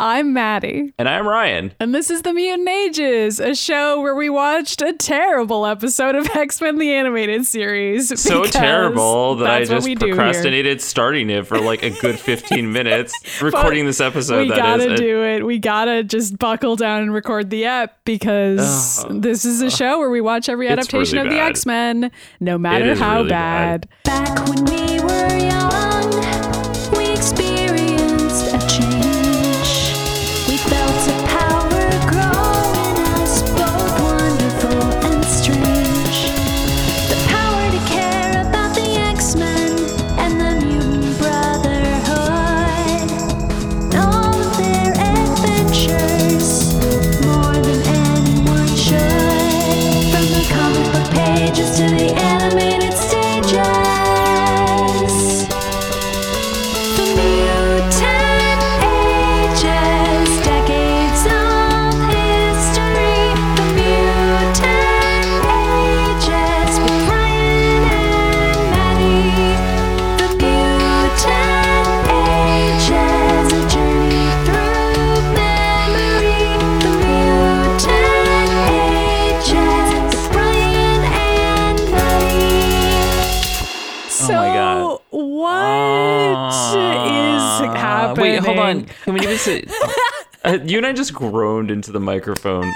I'm Maddy. And I'm Ryan. And this is The Mutant Ages, a show where we watched a terrible episode of X Men the Animated Series. So terrible that I just we do here. procrastinated starting it for like a good 15 minutes, recording this episode. We gotta is. do it. We gotta just buckle down and record the ep because this is a show where we watch every adaptation really of the. X Men, no matter how really bad. bad. Back when we Can we even say? uh, you and I just groaned into the microphone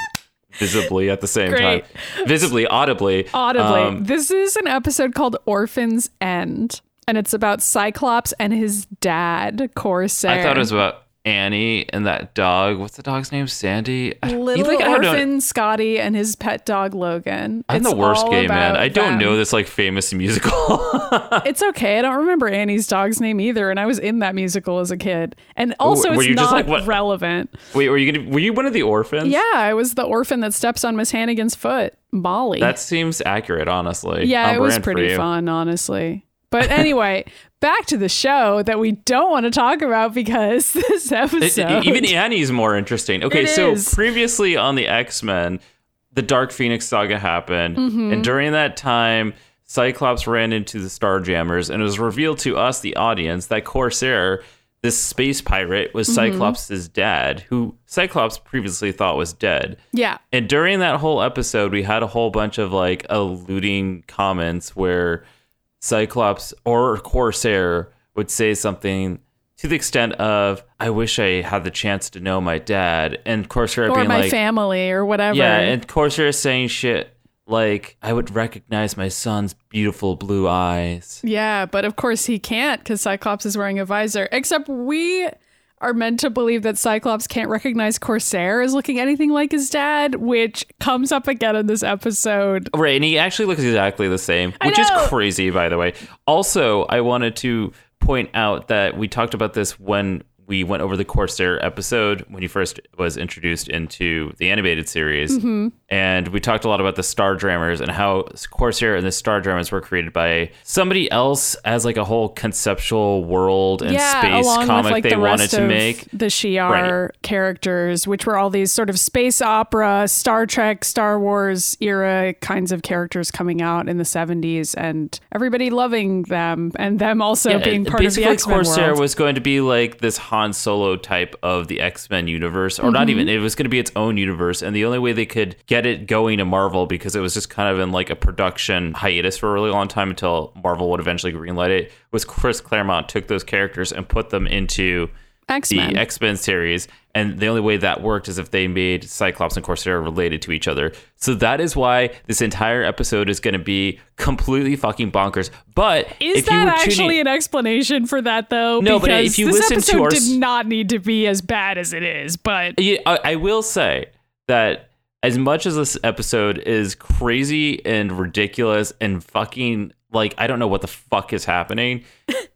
visibly at the same Great. time, visibly, audibly. Audibly. Um, this is an episode called Orphan's End, and it's about Cyclops and his dad, Corsair. I thought it was about Annie and that dog. What's the dog's name? Sandy. Little don't orphan Scotty and his pet dog Logan. I'm It's the worst gay man. I don't them. know this like famous musical. It's okay. I don't remember Annie's dog's name either, and I was in that musical as a kid. And also, it's not like, what- relevant. Wait, were you gonna? Were you one of the orphans? Yeah, I was the orphan that steps on Miss Hannigan's foot, Molly. That seems accurate, honestly. yeah, On it was pretty fun, honestly. But anyway, back to the show that we don't want to talk about because this It- episode. even Annie's more interesting. Okay, It so is. previously on the X Men, the Dark Phoenix saga happened, Mm-hmm. and during that time, Cyclops ran into the Starjammers, and it was revealed to us, the audience, that Corsair, this space pirate, was Mm-hmm. Cyclops' dad, who Cyclops previously thought was dead. yeah, And during that whole episode, we had a whole bunch of like alluding comments where Cyclops or Corsair would say something to the extent of, I wish I had the chance to know my dad. And Corsair or being my like, family or whatever. yeah, and Corsair saying shit like, I would recognize my son's beautiful blue eyes. Yeah, but of course he can't because Cyclops is wearing a visor. Except we are meant to believe that Cyclops can't recognize Corsair as looking anything like his dad, which comes up again in this episode. Right, and he actually looks exactly the same, which is crazy, by the way. Also, I wanted to point out that we talked about this when we went over the Corsair episode when he first was introduced into the animated series, Mm-hmm. and we talked a lot about the Starjammers and how Corsair and the Starjammers were created by somebody else as like a whole conceptual world and yeah, space comic with like they the wanted to make. the Shi'ar characters, which were all these sort of space opera, Star Trek, Star Wars era kinds of characters coming out in the seventies, and everybody loving them, and them also Yeah, being part of the basically X Men Corsair world. was going to be like this Han Solo type of the X Men universe, or not Mm-hmm. even. It was going to be its own universe, and the only way they could get it going to Marvel because it was just kind of in like a production hiatus for a really long time until Marvel would eventually greenlight it. Was Chris Claremont took those characters and put them into X the. X Men series, and the only way that worked is if they made Cyclops and Corsair related to each other. So that is why this entire episode is going to be completely fucking bonkers. But Is that actually tuning, an explanation for that though? No, but because if you this listen to episode our did not need to be as bad as it is. But Yeah, I, I will say that as much as this episode is crazy and ridiculous and fucking like I don't know what the fuck is happening,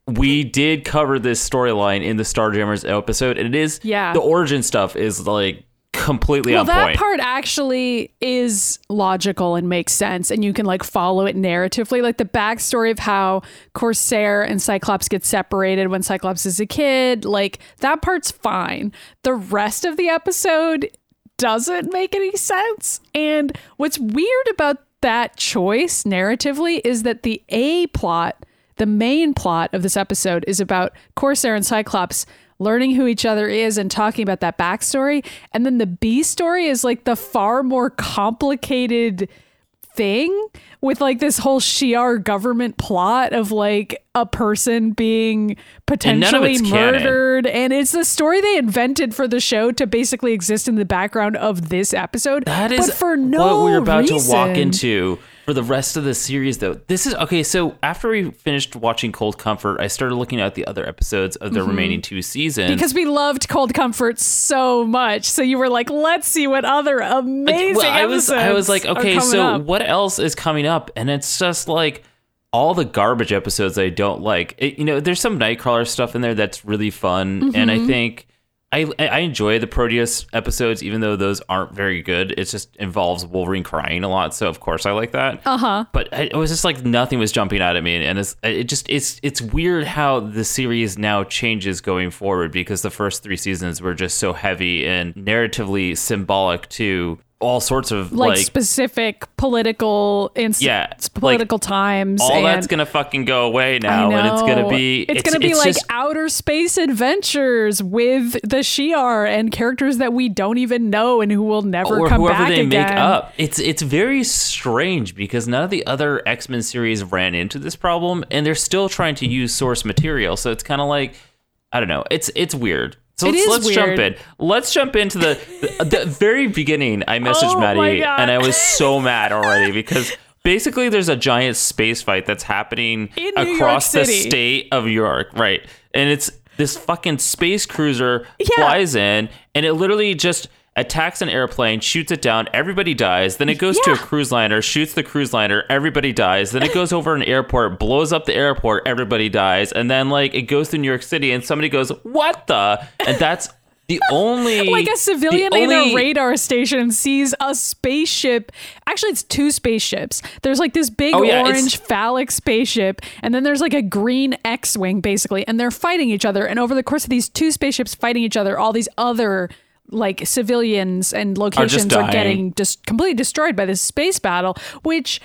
we did cover this storyline in the Starjammers episode, and it is Yeah. the origin stuff is like completely well, that point. part actually is logical and makes sense, and you can like follow it narratively. Like the backstory of how Corsair and Cyclops get separated when Cyclops is a kid, like that part's fine. The rest of the episode doesn't make any sense. And what's weird about that choice narratively is that the A plot, the main plot of this episode is about Corsair and Cyclops learning who each other is and talking about that backstory. And then the B story is like the far more complicated thing with like this whole Shi'ar government plot of like a person being potentially canon. murdered. And it's the story they invented for the show to basically exist in the background of this episode. That is but for no what we're about to walk into for the rest of the series, though. This is okay. So after we finished watching Cold Comfort, I started looking at the other episodes of the remaining two seasons. Because we loved Cold Comfort so much. So you were like, let's see what other amazing Well, I was I was like, okay, so up. what else is coming up? And it's just like all the garbage episodes I don't like. It, you know, there's some Nightcrawler stuff in there that's really fun, and Mm-hmm. I think. I, I enjoy the Proteus episodes, even though those aren't very good. It just involves Wolverine crying a lot, so of course I like that. Uh huh. but I- it was just like nothing was jumping out at me and it's it just it's it's weird how the series now changes going forward because the first three seasons were just so heavy and narratively symbolic to all sorts of Like, like, specific political inst- Yeah, political times. all that's gonna fucking go away now and it's gonna be it's, gonna be it's like just- outer space adventures with the Shi'ar and characters that we don't even know and who will never or come whoever back they again. make up. It's it's very strange because none of the other X Men series ran into this problem, and they're still trying to use source material. So it's kind of like I don't know. It's it's weird. So It let's, let's jump in. Let's jump into the the, the very beginning. I messaged Oh Maddy, and I was so mad already because. Basically, there's a giant space fight that's happening In across the state of York, right? And it's this fucking space cruiser Yeah. flies in, and it literally just attacks an airplane, shoots it down, everybody dies. Then it goes to a cruise liner, shoots the cruise liner, everybody dies. Then it goes over an airport, blows up the airport, everybody dies. And then like it goes to New York City, and somebody goes, "What the?" And that's the only like a civilian in a radar station sees a spaceship. Actually, it's two spaceships. There's like this big Oh, yeah, it's- orange phallic spaceship, and then there's like a green X-wing, basically, and they're fighting each other. And over the course of these two spaceships fighting each other, all these other like civilians and locations are, dying. getting just completely destroyed by this space battle, which.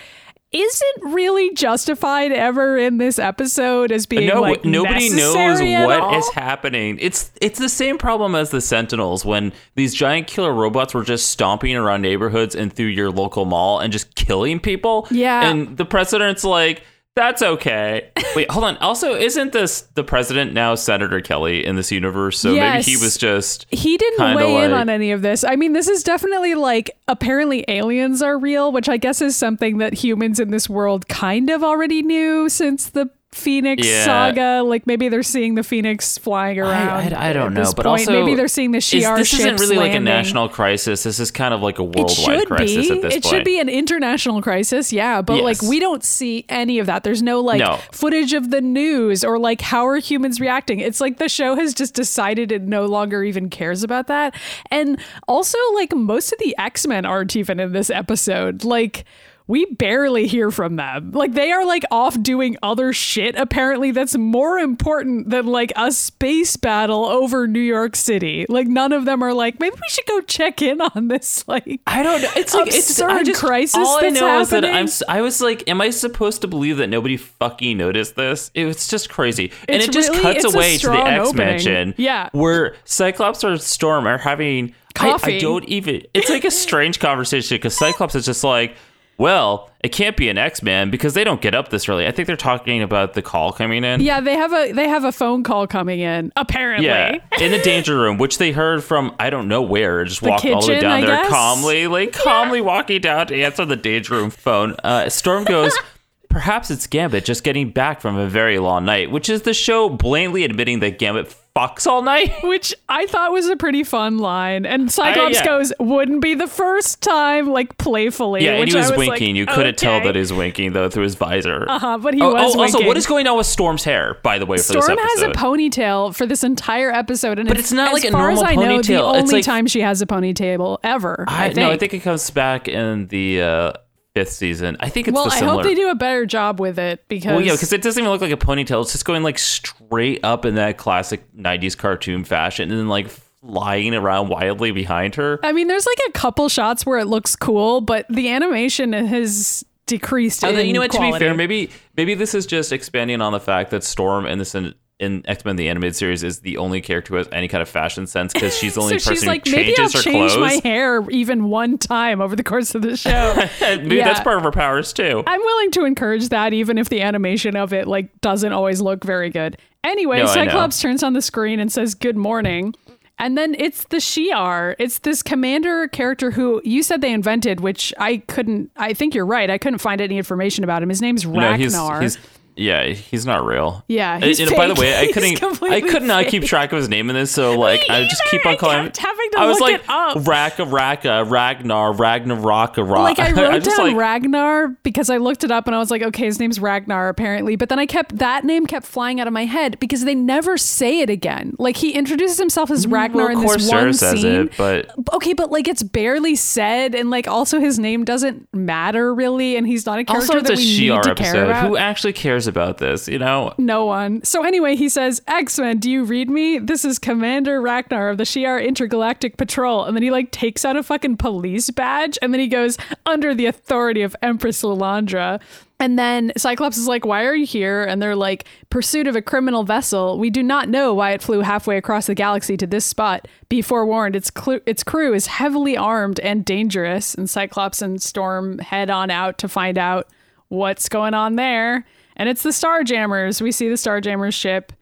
Isn't really justified ever in this episode as being no, like nobody knows what all. is happening. It's it's the same problem as the Sentinels when these giant killer robots were just stomping around neighborhoods and through your local mall and just killing people. Yeah. and the president's like, "That's okay." Wait, hold on. Also, isn't this the president now Senator Kelly in this universe? So maybe he was just he didn't weigh in on any of this. I mean, this is definitely like apparently aliens are real, which I guess is something that humans in this world kind of already knew since the Phoenix Yeah. saga. Like maybe they're seeing the Phoenix flying around. I, I, I don't know, but point. also maybe they're seeing the is- Shi'ar This isn't really like a national crisis. This is kind of like a It worldwide crisis be. at this It point. should be an international crisis, yeah. But like we don't see any of that. There's no like No. footage of the news or like how are humans reacting. It's like the show has just decided it no longer even cares about that. And also like most of the X-Men aren't even in this episode. Like we barely hear from them. Like they are like off doing other shit apparently that's more important than like a space battle over New York City. Like none of them are like maybe we should go check in on this like I don't know. It's like it's I just, crisis All I know is that. I'm. I was like, am I supposed to believe that nobody fucking noticed this? It was just crazy, and It's it just really- cuts away to the X. Mansion, Yeah. where Cyclops or Storm are having I- I, don't even. It's like a strange conversation because Cyclops is just like. Well, it can't be an X Man because they don't get up this early. I think they're talking about the call coming in. Yeah, they have a they have a phone call coming in. Apparently, Yeah, in the danger room, which they heard from I don't know where. Just The walked all the way down I there guess? calmly, like calmly walking down to answer the danger room phone. Uh, Storm goes, perhaps it's Gambit just getting back from a very long night, which is the show blatantly admitting that Gambit fucks all night. which I thought was a pretty fun line. And Cyclops yeah. goes, "Wouldn't be the first time," like playfully. Yeah, and he was, I like, winking. you couldn't tell that he was winking though through his visor. Uh-huh, but he oh, was oh, also, what is going on with Storm's hair? By the way, for Storm this has a ponytail for this entire episode, and But it's not like a normal as I know, the ponytail. It's only like- time she has a ponytail ever. I, I, think. no, I think it comes back in the uh, fifth season. I think it's well, the I hope they do a better job with it because Well, yeah, because it doesn't even look like a ponytail. It's just going like straight up in that classic '90s cartoon fashion, and then like flying around wildly behind her. I mean, there's like a couple shots where it looks cool, but the animation has decreased. And then, you know what? To be fair, maybe maybe this is just expanding on the fact that Storm in this in X Men the animated series is the only character who has any kind of fashion sense because she's the only so person she's like, who maybe I'll her change clothes. my hair even one time over the course of the show. Maybe Yeah. that's part of her powers too. I'm willing to encourage that, even if the animation of it like doesn't always look very good. Anyway, No, Cyclops turns on the screen and says "Good morning," and then it's the Shi'ar. It's this commander character who you said they invented, which I couldn't. I think you're right. I couldn't find any information about him. His name's Ragnar. No, he's he's yeah, he's not real. Yeah, he's and by the way, I couldn't I could not fake. keep track of his name in this, so like Me I just keep on I calling. kept having to I was look like. Raka Raka Ragnar Ragnaraka Ra. like I wrote just down like Ragnar because I looked it up and I was like, okay, his name's Ragnar apparently. But then I kept that name kept flying out of my head because they never say it again. Like he introduces himself as Ragnar in Mm, well, this Corsair one says scene. it, but Okay, but like it's barely said, and like also his name doesn't matter really, and he's not a character also it's that a we need to care about. Who actually cares about this? You know, No one. So anyway, he says, X-Men, do you read me? This is Commander Ragnar of the Shi'ar Intergalactic Patrol. And then he like takes out a fucking police badge and then he goes, under the authority of Empress Lilandra. And then Cyclops is like, why are you here? And they're like, pursuit of a criminal vessel. We do not know why it flew halfway across the galaxy to this spot. Be forewarned, its, clu- its crew is heavily armed and dangerous. And Cyclops and Storm head on out to find out what's going on there. And it's the Starjammers. We see the Starjammers ship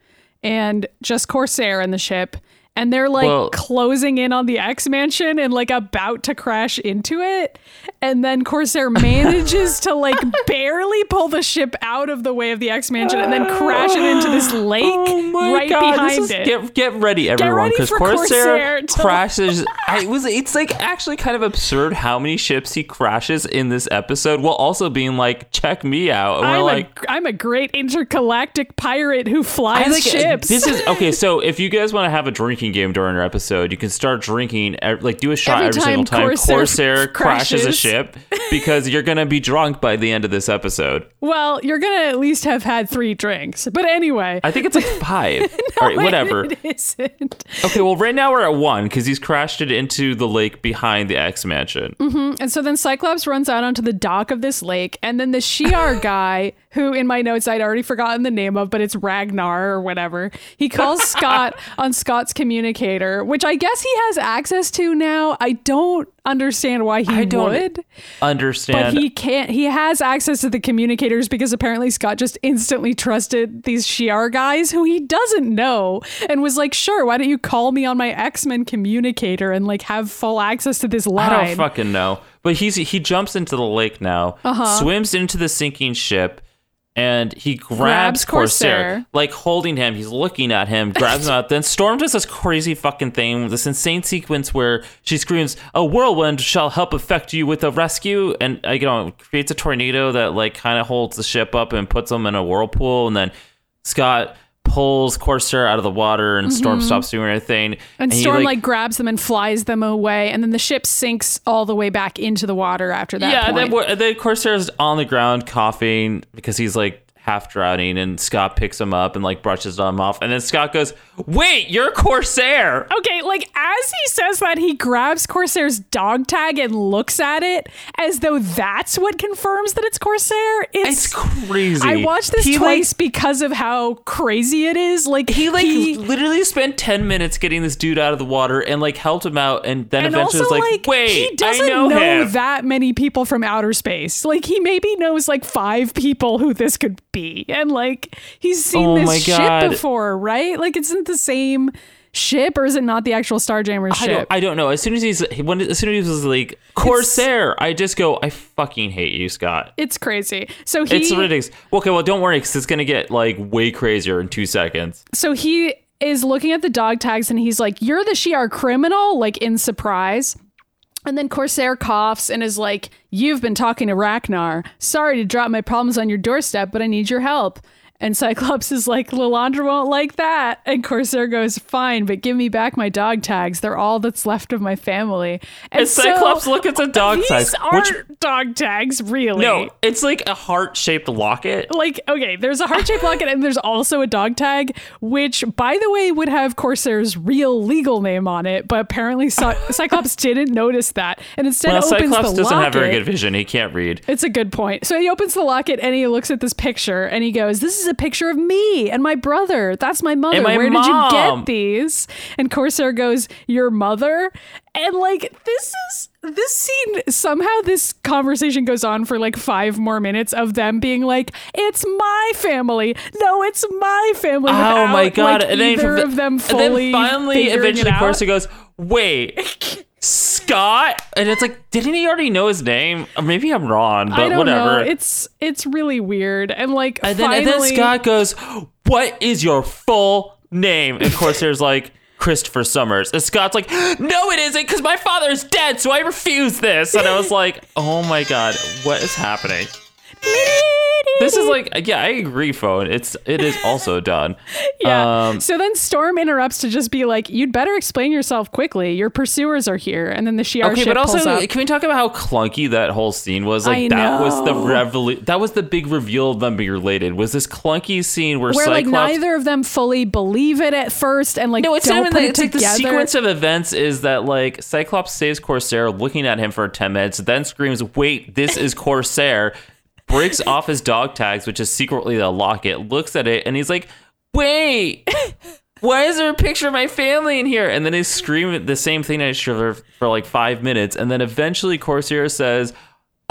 and just Corsair in the ship. And they're like Well- closing in on the X Mansion and like about to crash into it. And then Corsair manages to like barely pull the ship out of the way of the X Mansion and then crash it into this oh lake right behind this is- it. Get get ready, everyone, because Corsair, Corsair crashes. I it was. It's like actually kind of absurd how many ships he crashes in this episode, while also being like, "Check me out," and we're I'm, like. a, I'm a great intergalactic pirate who flies like ships. This is okay. So if you guys want to have a drinking game during your episode, you can start drinking. Like do a shot Every every, single time time Corsair Corsair, crashes a ship because you're gonna be drunk by the end of this episode. well, you're gonna at least have had three drinks. But anyway, I think it's like five. no, All right, whatever. It isn't. Okay, well, right now we're at one because he's crashed it into the lake behind the X Mansion. Mm-hmm. And so then Cyclops runs out onto the dock of this lake, and then the Shi'ar guy, who in my notes I'd already forgotten the name of, but it's Ragnar or whatever, he calls Scott on Scott's communicator, which I guess he has access to now. I don't understand why he I don't would. But he can't. He has access to the communicators because apparently Scott just instantly trusted these Shi'ar guys who he doesn't know, and was like, "Sure, why don't you call me on my X Men communicator and like have full access to this line?" I don't fucking know. But he's he jumps into the lake now, Uh-huh. swims into the sinking ship, and he grabs, Grabs Corsair, Corsair. like holding him. He's looking at him, grabs him out. Then Storm does this crazy fucking thing, this insane sequence where she screams, "A whirlwind shall help affect you with a rescue," and uh, you know creates a tornado that like kind of holds the ship up and puts them in a whirlpool, and then Scott pulls Corsair out of the water, and Storm stops doing anything. Mm-hmm. And he, Storm like, grabs them and flies them away, and then the ship sinks all the way back into the water after that. yeah, and then, point. then Corsair's on the ground coughing because he's like half drowning, and Scott picks him up and like brushes him off, and then Scott goes, "Wait, you're Corsair." Okay, like as he says that, he grabs Corsair's dog tag and looks at it as though that's what confirms that it's Corsair. It's, It's crazy. I watched this He, like- twice because of how crazy it is. Like He like he, literally spent ten minutes getting this dude out of the water and like helped him out, and then and eventually also was like, like "Wait, he doesn't I know, know, him." that many people from outer space. Like he maybe knows like five people who this could be, and like he's seen Oh this ship before, right? Like it's not the same ship, or is it not the actual Starjammer I ship? don't, I don't know. As soon as he's when as soon as he was like Corsair, I just go, I fucking hate you, Scott. it's crazy. So he It's ridiculous. Okay, well, don't worry, because it's gonna get like way crazier in two seconds. so he is looking at the dog tags and he's like, You're the Shi'ar criminal, like in surprise. And then Corsair coughs and is like, You've been talking to Ragnar. Sorry to drop my problems on your doorstep, but I need your help. And Cyclops is like, Lilandra won't like that. And Corsair goes, Fine, but give me back my dog tags. They're all that's left of my family. And, And Cyclops look at the dog these tags, aren't which- dog tags, really. No, it's like a heart shaped locket. like okay there's a heart shaped locket and there's also a dog tag which by the way would have corsair's real legal name on it but apparently Cy- cyclops didn't notice that and instead Well, opens Cyclops the doesn't locket have very good vision. He can't read. it's a good point so he opens the locket and he looks at this picture and he goes this is a picture of me and my brother. That's my mother. My Where did you get these? And Corsair goes, Your mother? And like, this is this scene somehow this conversation goes on for like five more minutes of them being like, It's my family. No, it's my family. Oh without, my god! Like, and then either of them and fully then finally, eventually. Corsair goes, "Wait, Scott," and it's like, didn't he already know his name? Or maybe I'm wrong, but I don't whatever. know. It's it's really weird. And like and then, and finally then Scott goes, "What is your full name?" And Corsair's like. Christopher Summers. And Scott's like, no, it isn't, because my father is dead, so I refuse this. And I was like, oh my god, what is happening? This is like, yeah, I agree, phone. It's it is also done. Yeah. Um, so then Storm interrupts to just be like, "You'd better explain yourself quickly. Your pursuers are here." And then the Shi'ar Okay, but also, can we talk about how clunky that whole scene was? Like I that was the know. revolu- That was the big reveal of them being related. Was this clunky scene where, where like neither of them fully believe it at first, and like no, it's not even it like the sequence of events is that like Cyclops saves Corsair, looking at him for ten minutes, then screams, "Wait, this is Corsair!" Breaks off his dog tags, which is secretly the locket. Looks at it, and he's like, "Wait." Why is there a picture of my family in here? And then they scream the same thing at each other for like five minutes. And then eventually Corsair says,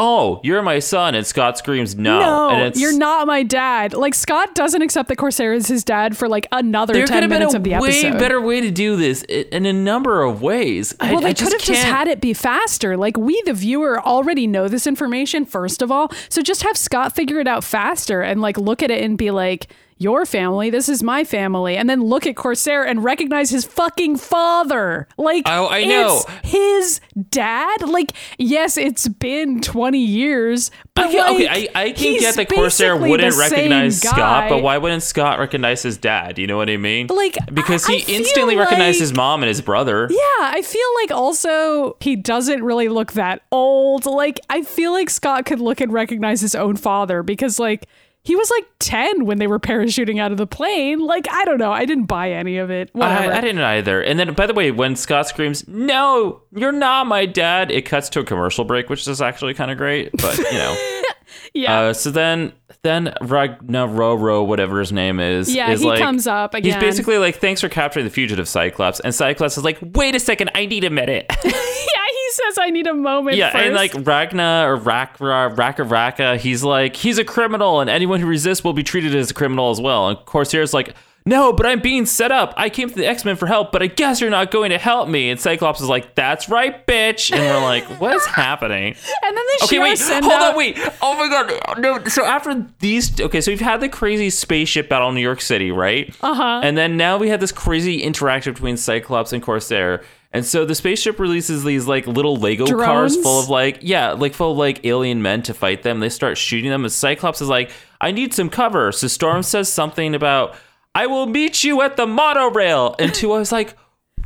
Oh, you're my son. And Scott screams, No. no, and it's, you're not my dad. Like Scott doesn't accept that Corsair is his dad for like another There could ten have been minutes a of the way episode. better way to do this in a number of ways. I- Well, I, they just could have just can't- had it be faster. Like we, the viewer, already know this information first of all. So just have Scott figure it out faster and like look at it and be like, "Your family, this is my family," and then look at Corsair and recognize his fucking father. Like, Oh, I know. his dad. Like, yes, it's been twenty years, but Okay, like, okay, I, I can get that Corsair wouldn't recognize Scott, but why wouldn't Scott recognize his dad? You know what I mean? Like, because I- he I instantly recognized his mom and his brother. Yeah, I feel like also he doesn't really look that old. Like I feel like Scott could look and recognize his own father because like he was like 10 when they were parachuting out of the plane. Like I don't know, I didn't buy any of it. Whatever. I, I didn't either. And then, by the way, when Scott screams, "No, you're not my dad," it cuts to a commercial break, which is actually kind of great. But you know, yeah. uh, so then then Ragnaroro, whatever his name is, yeah, is he like, comes up again. He's basically like, "Thanks for capturing the fugitive Cyclops," and Cyclops is like, "Wait a second, I need a minute." Yeah, he says I need a moment yeah, first. and like Ragna or Rakra, Raka Raka, he's like, he's a criminal, and anyone who resists will be treated as a criminal as well. And Corsair's like, no, but I'm being set up. I came to the X Men for help, but I guess you're not going to help me. And Cyclops is like, that's right, bitch. And we're like, what is happening? and then the Okay, wait, hold out- on, wait. Oh my god, no. So after these, okay, so we've had the crazy spaceship battle in New York City, right? Uh Uh-huh. huh. And then now we had this crazy interaction between Cyclops and Corsair. And so the spaceship releases these like little Lego cars full of like, yeah, like full of like alien men to fight them. They start shooting them. And Cyclops is like, I need some cover. So Storm says something about, I will meet you at the monorail. And Tua is like,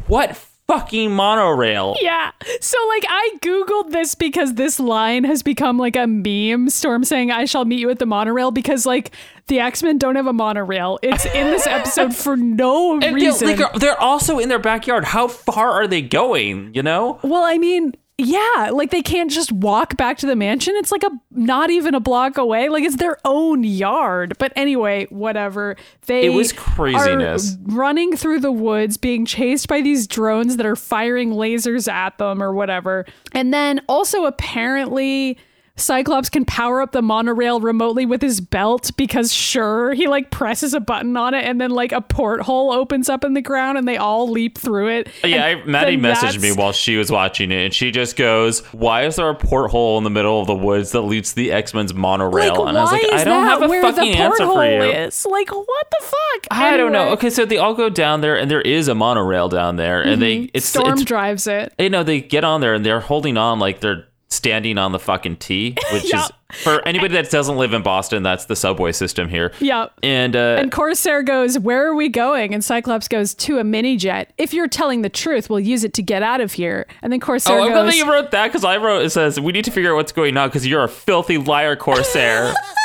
what fucking monorail? Yeah. So like I googled this because this line has become like a meme. Storm saying I shall meet you at the monorail because like the X-Men don't have a monorail. It's in this episode for no And they're, reason. like, they're also in their backyard. How far are they going? You know? well, I mean, yeah, like they can't just walk back to the mansion. It's like a not even a block away. Like it's their own yard. But anyway, whatever. They It was craziness. running through the woods, being chased by these drones that are firing lasers at them or whatever. And then also apparently Cyclops can power up the monorail remotely with his belt because sure, he like presses a button on it and then like a porthole opens up in the ground and they all leap through it. Yeah, I, Maddy messaged me while she was watching it, and she just goes, "Why is there a porthole in the middle of the woods that leads to the X Men's monorail?" Like, and I was like, "I don't have a where fucking the answer for porthole you." Is? Like, what the fuck? I don't know. Okay, so they all go down there, and there is a monorail down there, and they it's Mm-hmm. Storm it's drives it. you know they get on there and they're holding on like they're standing on the fucking T, which Yeah. is for anybody that doesn't live in Boston, that's the subway system here. Yep. And uh, And Corsair goes, Where are we going? And Cyclops goes, To a mini jet. If you're telling the truth, we'll use it to get out of here. And then Corsair goes Oh, I'm glad you wrote that because I wrote it says we need to figure out what's going on because you're a filthy liar, Corsair.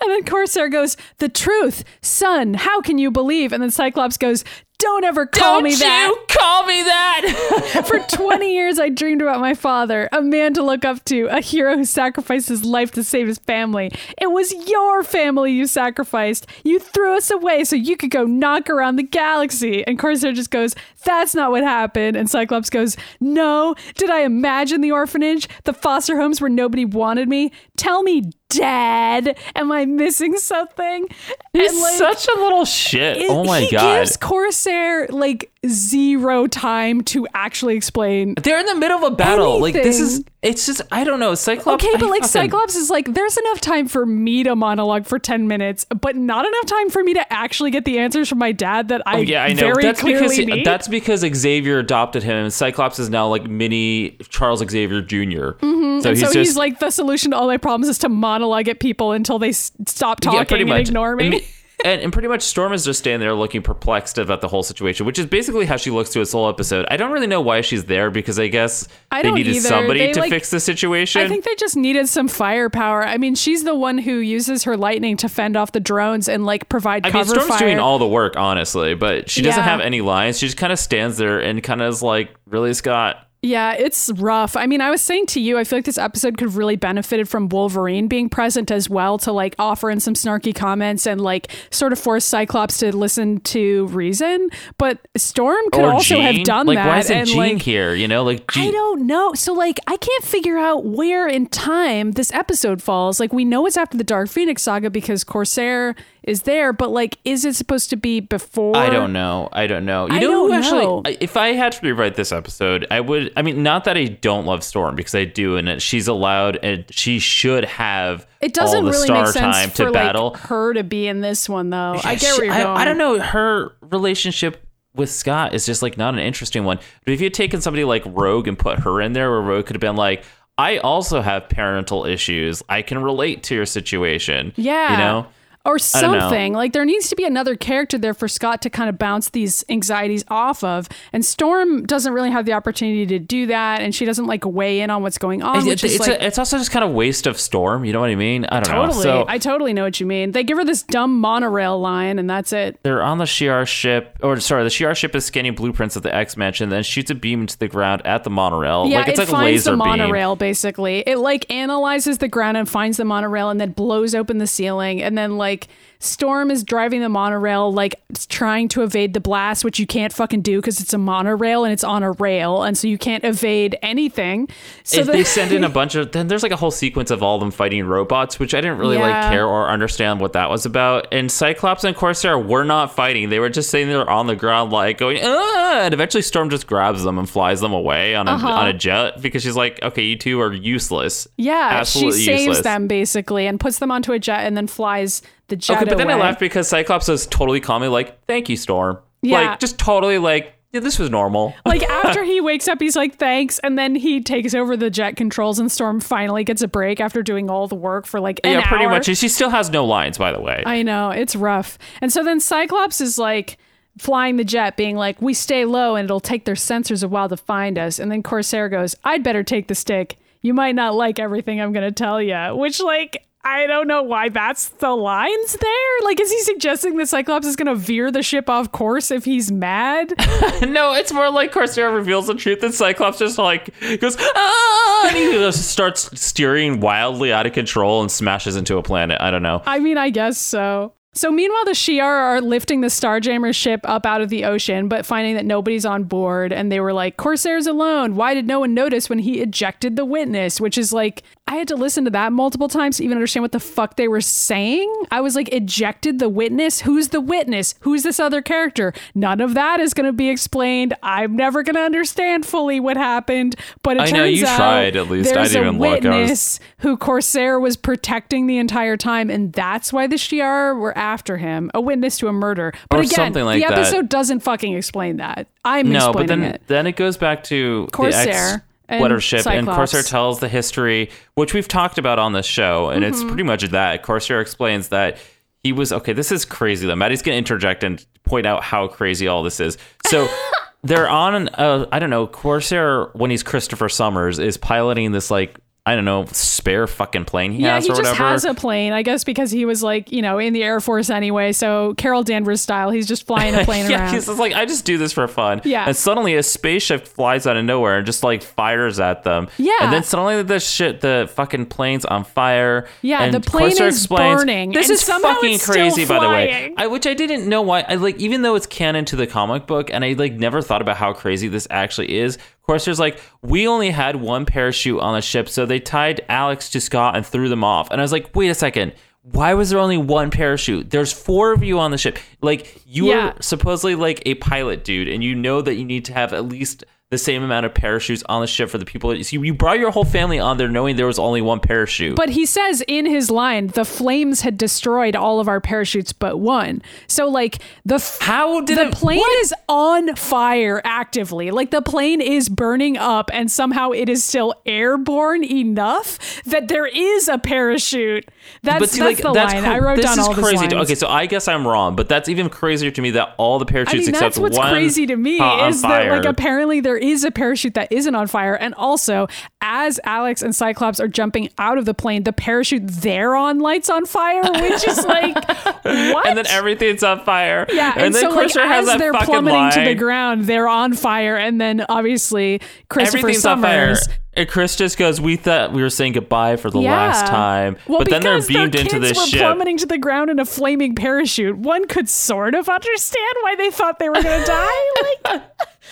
And then Corsair goes, The truth, son, how can you believe? And then Cyclops goes, Don't ever call me that. Don't me you call me that? For 20 years, I dreamed about my father, a man to look up to, a hero who sacrificed his life to save his family. It was your family you sacrificed. You threw us away so you could go knock around the galaxy. And Corsair just goes, That's not what happened. And Cyclops goes, No. Did I imagine the orphanage? The foster homes where nobody wanted me? Tell me, Dad, am I missing something? He's like, such a little shit. it- oh my he god. gives Corsair like zero time to actually explain. They're in the middle of a battle. Like this is Anything. It's just I don't know. Cyclops Okay, I but like fucking- Cyclops is like, there's enough time for me to monologue for 10 minutes, but not enough time for me to actually get the answers from my dad that oh, I Oh, yeah, I know. very That's because need. that's because Xavier adopted him, and Cyclops is now like mini Charles Xavier junior mm-hmm, So and he's so just he's like, the solution to all my problems is to monologue at people until they s- stop talking yeah, and ignore me. And, and pretty much Storm is just standing there looking perplexed about the whole situation, which is basically how she looks to this whole episode. I don't really know why she's there because I guess I they needed either. somebody They, to like- fix the situation. I think they just needed some firepower. I mean, she's the one who uses her lightning to fend off the drones and like provide cover. I mean, Storm's fire. doing all the work, honestly, but she doesn't Yeah. have any lines. She just kind of stands there and kind of is like, really, Scott? Yeah, it's rough. I mean, I was saying to you, I feel like this episode could have really benefited from Wolverine being present as well to like offer in some snarky comments and like sort of force Cyclops to listen to reason. But Storm could or also Jean? have done like, that. why isn't and Jean like, here? You know, like, I don't know. So like, I can't figure out where in time this episode falls. Like, we know it's after the Dark Phoenix saga because Corsair is there, but like, is it supposed to be before? I don't know. I don't know. You I know don't actually? know. If I had to rewrite this episode, I would. I mean, not that I don't love Storm because I do, and she's allowed, and she should have It doesn't all the really star make sense time for to battle. like her to be in this one though. I get She- where you're I. I don't know. Her relationship with Scott is just like not an interesting one. But if you had taken somebody like Rogue and put her in there, where Rogue could have been like, I also have parental issues. I can relate to your situation. Yeah. You know? Or something. Like there needs to be another character there for Scott to kind of bounce these anxieties off of. And Storm doesn't really have the opportunity to do that. And she doesn't like weigh in on what's going on, It's, which is it's, like a- it's also just kind of waste of Storm. You know what I mean? I don't know. totally. So I totally know what you mean. They give her this dumb monorail line and that's it. they're on the Shi'ar ship, or sorry, the Shi'ar ship is scanning blueprints of the X Mansion, then shoots a beam into the ground at the monorail. Yeah, like it's it like a finds laser the beam. monorail basically. It like analyzes the ground and finds the monorail and then blows open the ceiling and then like like Storm is driving the monorail like trying to evade the blast, which you can't fucking do because it's a monorail and it's on a rail, and so you can't evade anything. So if the- they send in a bunch of then there's like a whole sequence of all them fighting robots which i didn't really like care or understand what that was about and cyclops and corsair were not fighting they were just sitting there on the ground like going ah! and eventually storm just grabs them and flies them away on a, Uh-huh. on a jet because she's like okay you two are useless yeah, absolutely she saves useless. them basically and puts them onto a jet and then flies the jet okay but then i away. laughed because cyclops was totally calmly like thank you storm Yeah. like just totally like yeah, this was normal like after he wakes up, he's like, "Thanks," and then he takes over the jet controls, and Storm finally gets a break after doing all the work for like an yeah pretty hour. much she still has no lines by the way I know it's rough. And so then Cyclops is like flying the jet, being like, "We stay low, and it'll take their sensors a while to find us." And then Corsair goes, "I'd better take the stick. You might not like everything I'm going to tell you." Which like. I don't know why that's the lines there. Like, is he suggesting that Cyclops is going to veer the ship off course if he's mad? No, it's more like Corsair reveals the truth, and Cyclops just like goes ah, and he just starts steering wildly out of control and smashes into a planet. I don't know. I mean, I guess so. So meanwhile, the Shi'ar are lifting the Starjammer ship up out of the ocean, but finding that nobody's on board, and they were like, "Corsair's alone. Why did no one notice when he ejected the witness?" Which is like, I had to listen to that multiple times to even understand what the fuck they were saying. I was like, "Ejected the witness? Who's the witness? Who's this other character?" None of that is going to be explained. I'm never going to understand fully what happened, but it I turns know, you out tried, at least. I There's didn't a even look. I was- witness who Corsair was protecting the entire time, and that's why the Shi'ar were after him, a witness to a murder. But Or again, something like the that. episode doesn't fucking explain that. I'm No, but then it. then it goes back to Corsair the ex and and Corsair tells the history, which we've talked about on this show, and Mm-hmm. it's pretty much that. Corsair explains that he was okay. This is crazy though. Maddy's gonna interject and point out how crazy all this is. So. They're on, uh, I don't know, Corsair, when he's Christopher Summers, is piloting this like I don't know spare fucking plane he Yeah, has he or just whatever. has a plane, I guess, because he was like, you know, in the Air Force anyway. So Carol Danvers style, he's just flying a plane yeah, around. he's just like, I just do this for fun. Yeah. And suddenly a spaceship flies out of nowhere and just like fires at them. Yeah. And then suddenly the shit, the fucking plane's on fire. Yeah, and the plane Corsair is explains, burning, This is fucking crazy, by the way. I, which I didn't know why. I like, even though it's canon to the comic book, and I like never thought about how crazy this actually is. Corsair's like, we only had one parachute on the ship, so they tied Alex to Scott and threw them off. And I was like, wait a second. Why was there only one parachute? There's four of you on the ship. Like you Yeah. are supposedly like a pilot dude, and you know that you need to have at least the same amount of parachutes on the ship for the people. So you brought your whole family on there knowing there was only one parachute. But he says in his line, the flames had destroyed all of our parachutes but one. So like the f- How did the it- plane what? is on fire actively? Like the plane is burning up, and somehow it is still airborne enough that there is a parachute. That's see, that's like the that's line. cr- I wrote down all crazy. lines. okay, so I guess I'm wrong, but that's even crazier to me that all the I parachutes mean, except that's what's one crazy to me is that like fire. apparently there is a parachute that isn't on fire, and also as Alex and Cyclops are jumping out of the plane, the parachute they're on lights on fire, which is like what? and then everything's on fire. yeah, and, and, then so like has as they're fucking plummeting to the ground, they're on fire, and then obviously Christopher Everything's on fire. Summers. And Chris just goes, "We thought we were saying goodbye for the Yeah. last time, Well, but then they're beamed into this were ship." plummeting to the ground in a flaming parachute. One could sort of understand why they thought they were going to die. Like,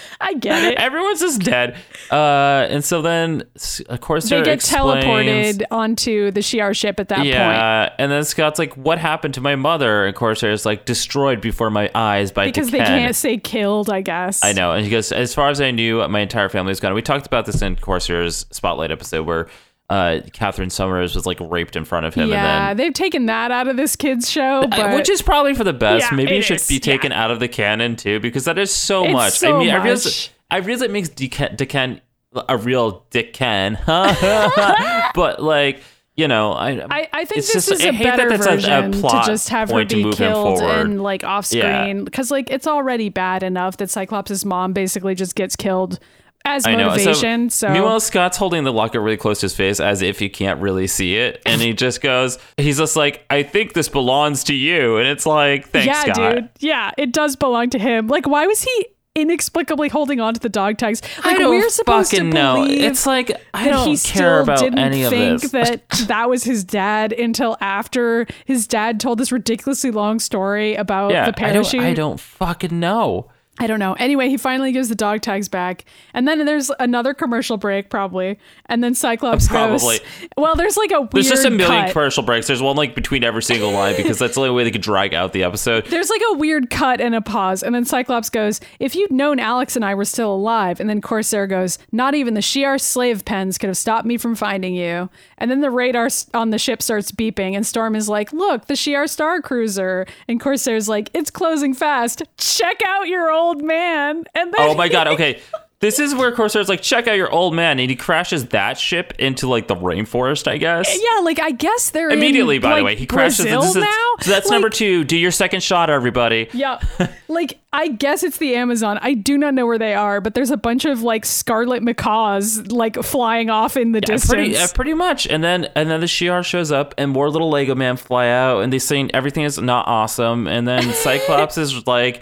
I get it. Everyone's just dead. Uh, and so then, of course, they get explains, teleported onto the Shi'ar ship at that point. Yeah, and then Scott's like, "What happened to my mother?" And Corsair's like, "Destroyed before my eyes by Because they can't say killed, I guess. I know. And he goes, as far as I knew, my entire family was gone. We talked about this in Corsair's Spotlight episode where uh, Catherine Summers was like raped in front of him. Yeah, and they've taken that out of this kid's show, but Uh, which is probably for the best. Yeah, Maybe it it should is, be yeah. taken out of the canon too, because that is so It's much. so I mean, I much. realize, I realize it makes D'Ken a real Dick Ken, but like, you know, I, I, I think this just- is I a hate that better a- a version to just have her be move killed and like off screen because like it's already bad enough that Cyclops' mom basically just gets killed as motivation. So, meanwhile, Scott's holding the locket really close to his face as if he can't really see it, and he just goes, he's just like, "I think this belongs to you," and it's like, "Thanks, yeah, Scott." dude, yeah, it does belong to him. Like, why was he inexplicably holding on to the dog tags? Like, I don't we're supposed fucking to know. It's like I don't he care still about didn't any of think this. that that was his dad until after his dad told this ridiculously long story about yeah, the I parachute. don't, I don't fucking know. I don't know. Anyway, he finally gives the dog tags back. And then there's another commercial break, probably. And then Cyclops Probably. goes. Well, there's like a weird There's just a million cut. commercial breaks. There's one like between every single line because that's the only way they could drag out the episode. There's like a weird cut and a pause. And then Cyclops goes, If you'd known Alex and I were still alive. And then Corsair goes, Not even the Shi'ar slave pens could have stopped me from finding you. And then the radar on the ship starts beeping. And Storm is like, Look, the Shi'ar Star Cruiser. And Corsair's like, It's closing fast. Check out your old man. And Oh my god. Okay. This is where Corsair's like, check out your old man, and he crashes that ship into like the rainforest, I guess. Yeah, like I guess they're Immediately, in, by like, the way, he crashes. Brazil this is- now. so that's Like, number two. Do your second shot, everybody. Yeah, like I guess it's the Amazon. I do not know where they are, but there's a bunch of like scarlet macaws like flying off in the Yeah, distance. pretty, uh, pretty much. And then and then the Shi'ar shows up, and more little Lego man fly out, and they saying everything is not awesome. And then Cyclops is like,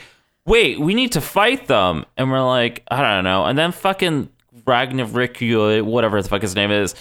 "Wait, we need to fight them," and we're like, "I don't know." And then fucking Ragnarok, whatever the fuck his name is.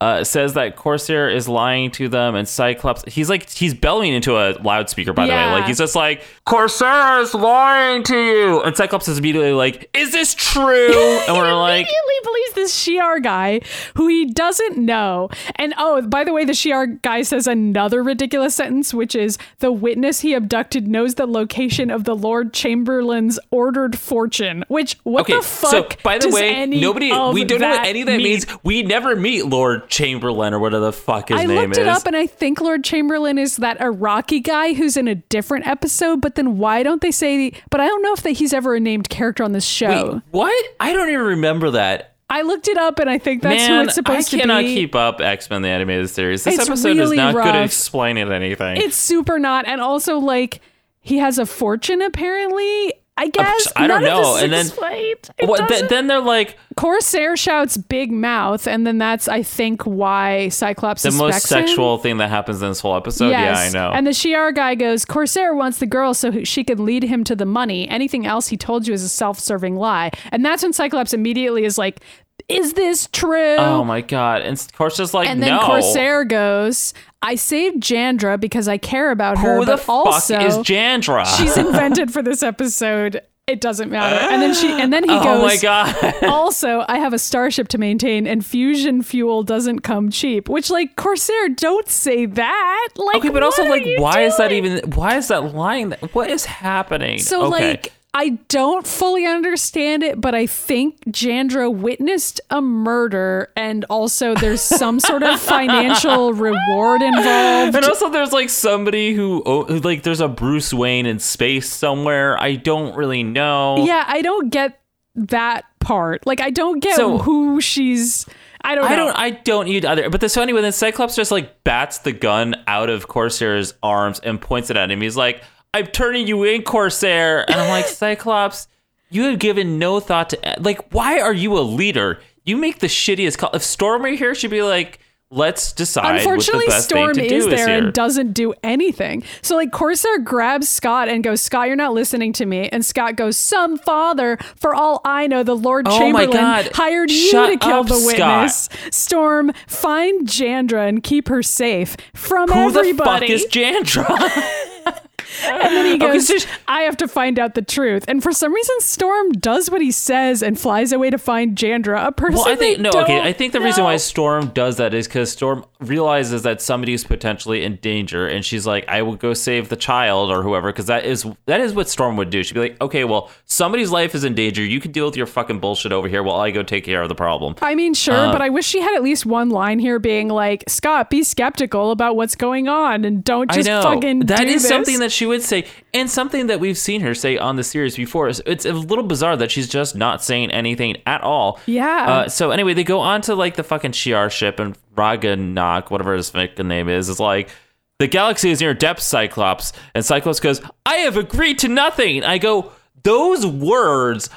Uh, says that Corsair is lying to them, and Cyclops. He's like he's bellowing into a loudspeaker. By the way, like he's just like Corsair is lying to you, and Cyclops is immediately like, "Is this true?" And we're like, immediately believes this Shi'ar guy who he doesn't know. And oh, by the way, the Shi'ar guy says another ridiculous sentence, which is the witness he abducted knows the location of the Lord Chamberlain's ordered fortune. Which what Okay, the fuck? so by the way, nobody we don't know what any of that mean? means. We never meet Lord Chamberlain or whatever the fuck his I name looked is. it up and I think Lord Chamberlain is that Araki guy who's in a different episode, but then why don't they say but I don't know if that he's ever a named character on this show. Wait, what? I don't even remember that. I looked it up and I think that's who it's supposed to be. I cannot keep up X Men the animated series. This It's episode is really not good at explaining anything. It's super not and also like he has a fortune apparently. I guess I don't know. And then- is What, th- then they're like Corsair shouts "big mouth," and then that's I think why Cyclops the most suspects him. sexual thing that happens in this whole episode. Yeah, I know. And the Shi'ar guy goes, Corsair wants the girl so she can lead him to the money. Anything else he told you is a self-serving lie. And that's when Cyclops immediately is like, "Is this true?" oh my god! And Corsair's like, and then no. Corsair goes, "I saved Jandra because I care about her, Who the but also fuck is Jandra? she's invented for this episode. It doesn't matter." And then she, and then he oh goes, Oh my god! also, I have a starship to maintain, and fusion fuel doesn't come cheap. Which, like, Corsair, don't say that. Like, okay, but also like, why is that even? Why is that lying? What is happening? So, okay. like, I don't fully understand it, but I think Jandra witnessed a murder, and also there's some sort of financial reward involved. And also, there's like somebody who, oh, like, there's a Bruce Wayne in space somewhere. I don't really know. Yeah, I don't get that part. Like, I don't get So- who she's. I don't know. I don't. I don't need either. But the, so anyway, then Cyclops just like bats the gun out of Corsair's arms and points it at him. He's like, "I'm turning you in, Corsair," and I'm like, Cyclops, you have given no thought to like, why are you a leader? You make the shittiest call. If Storm were here, she'd be like, "Let's decide Unfortunately, what the best Storm thing to is do there is here." and doesn't do anything. So, like, Corsair grabs Scott and goes, Scott, you're not listening to me. And Scott goes, Some father, for all I know, the Lord Oh Chamberlain hired you to kill up, the Scott. witness. Storm, find Jandra and keep her safe from Who everybody. the fuck is Jandra? and then he Okay, goes, so- I have to find out the truth. And for some reason, Storm does what he says and flies away to find Jandra, a person Well, I think they no. Okay, don't I think the reason why. Storm does that is because Storm realizes that somebody's potentially in danger, and she's like, "I will go save the child or whoever," because that is that is what Storm would do. She'd be like, "Okay, well, somebody's life is in danger. You can deal with your fucking bullshit over here while I go take care of the problem." I mean, sure, Uh, but I wish she had at least one line here being like, Scott, be skeptical about what's going on and don't just fucking that do is this. something that she would say, and something that we've seen her say on the series before. It's, it's a little bizarre that she's just not saying anything at all. Yeah. Uh, so anyway, they go on to like the fucking Shi'ar ship, and Raganak, whatever his fucking name is, is like. The galaxy is near depth, Cyclops. And Cyclops goes, I have agreed to nothing. I go, those words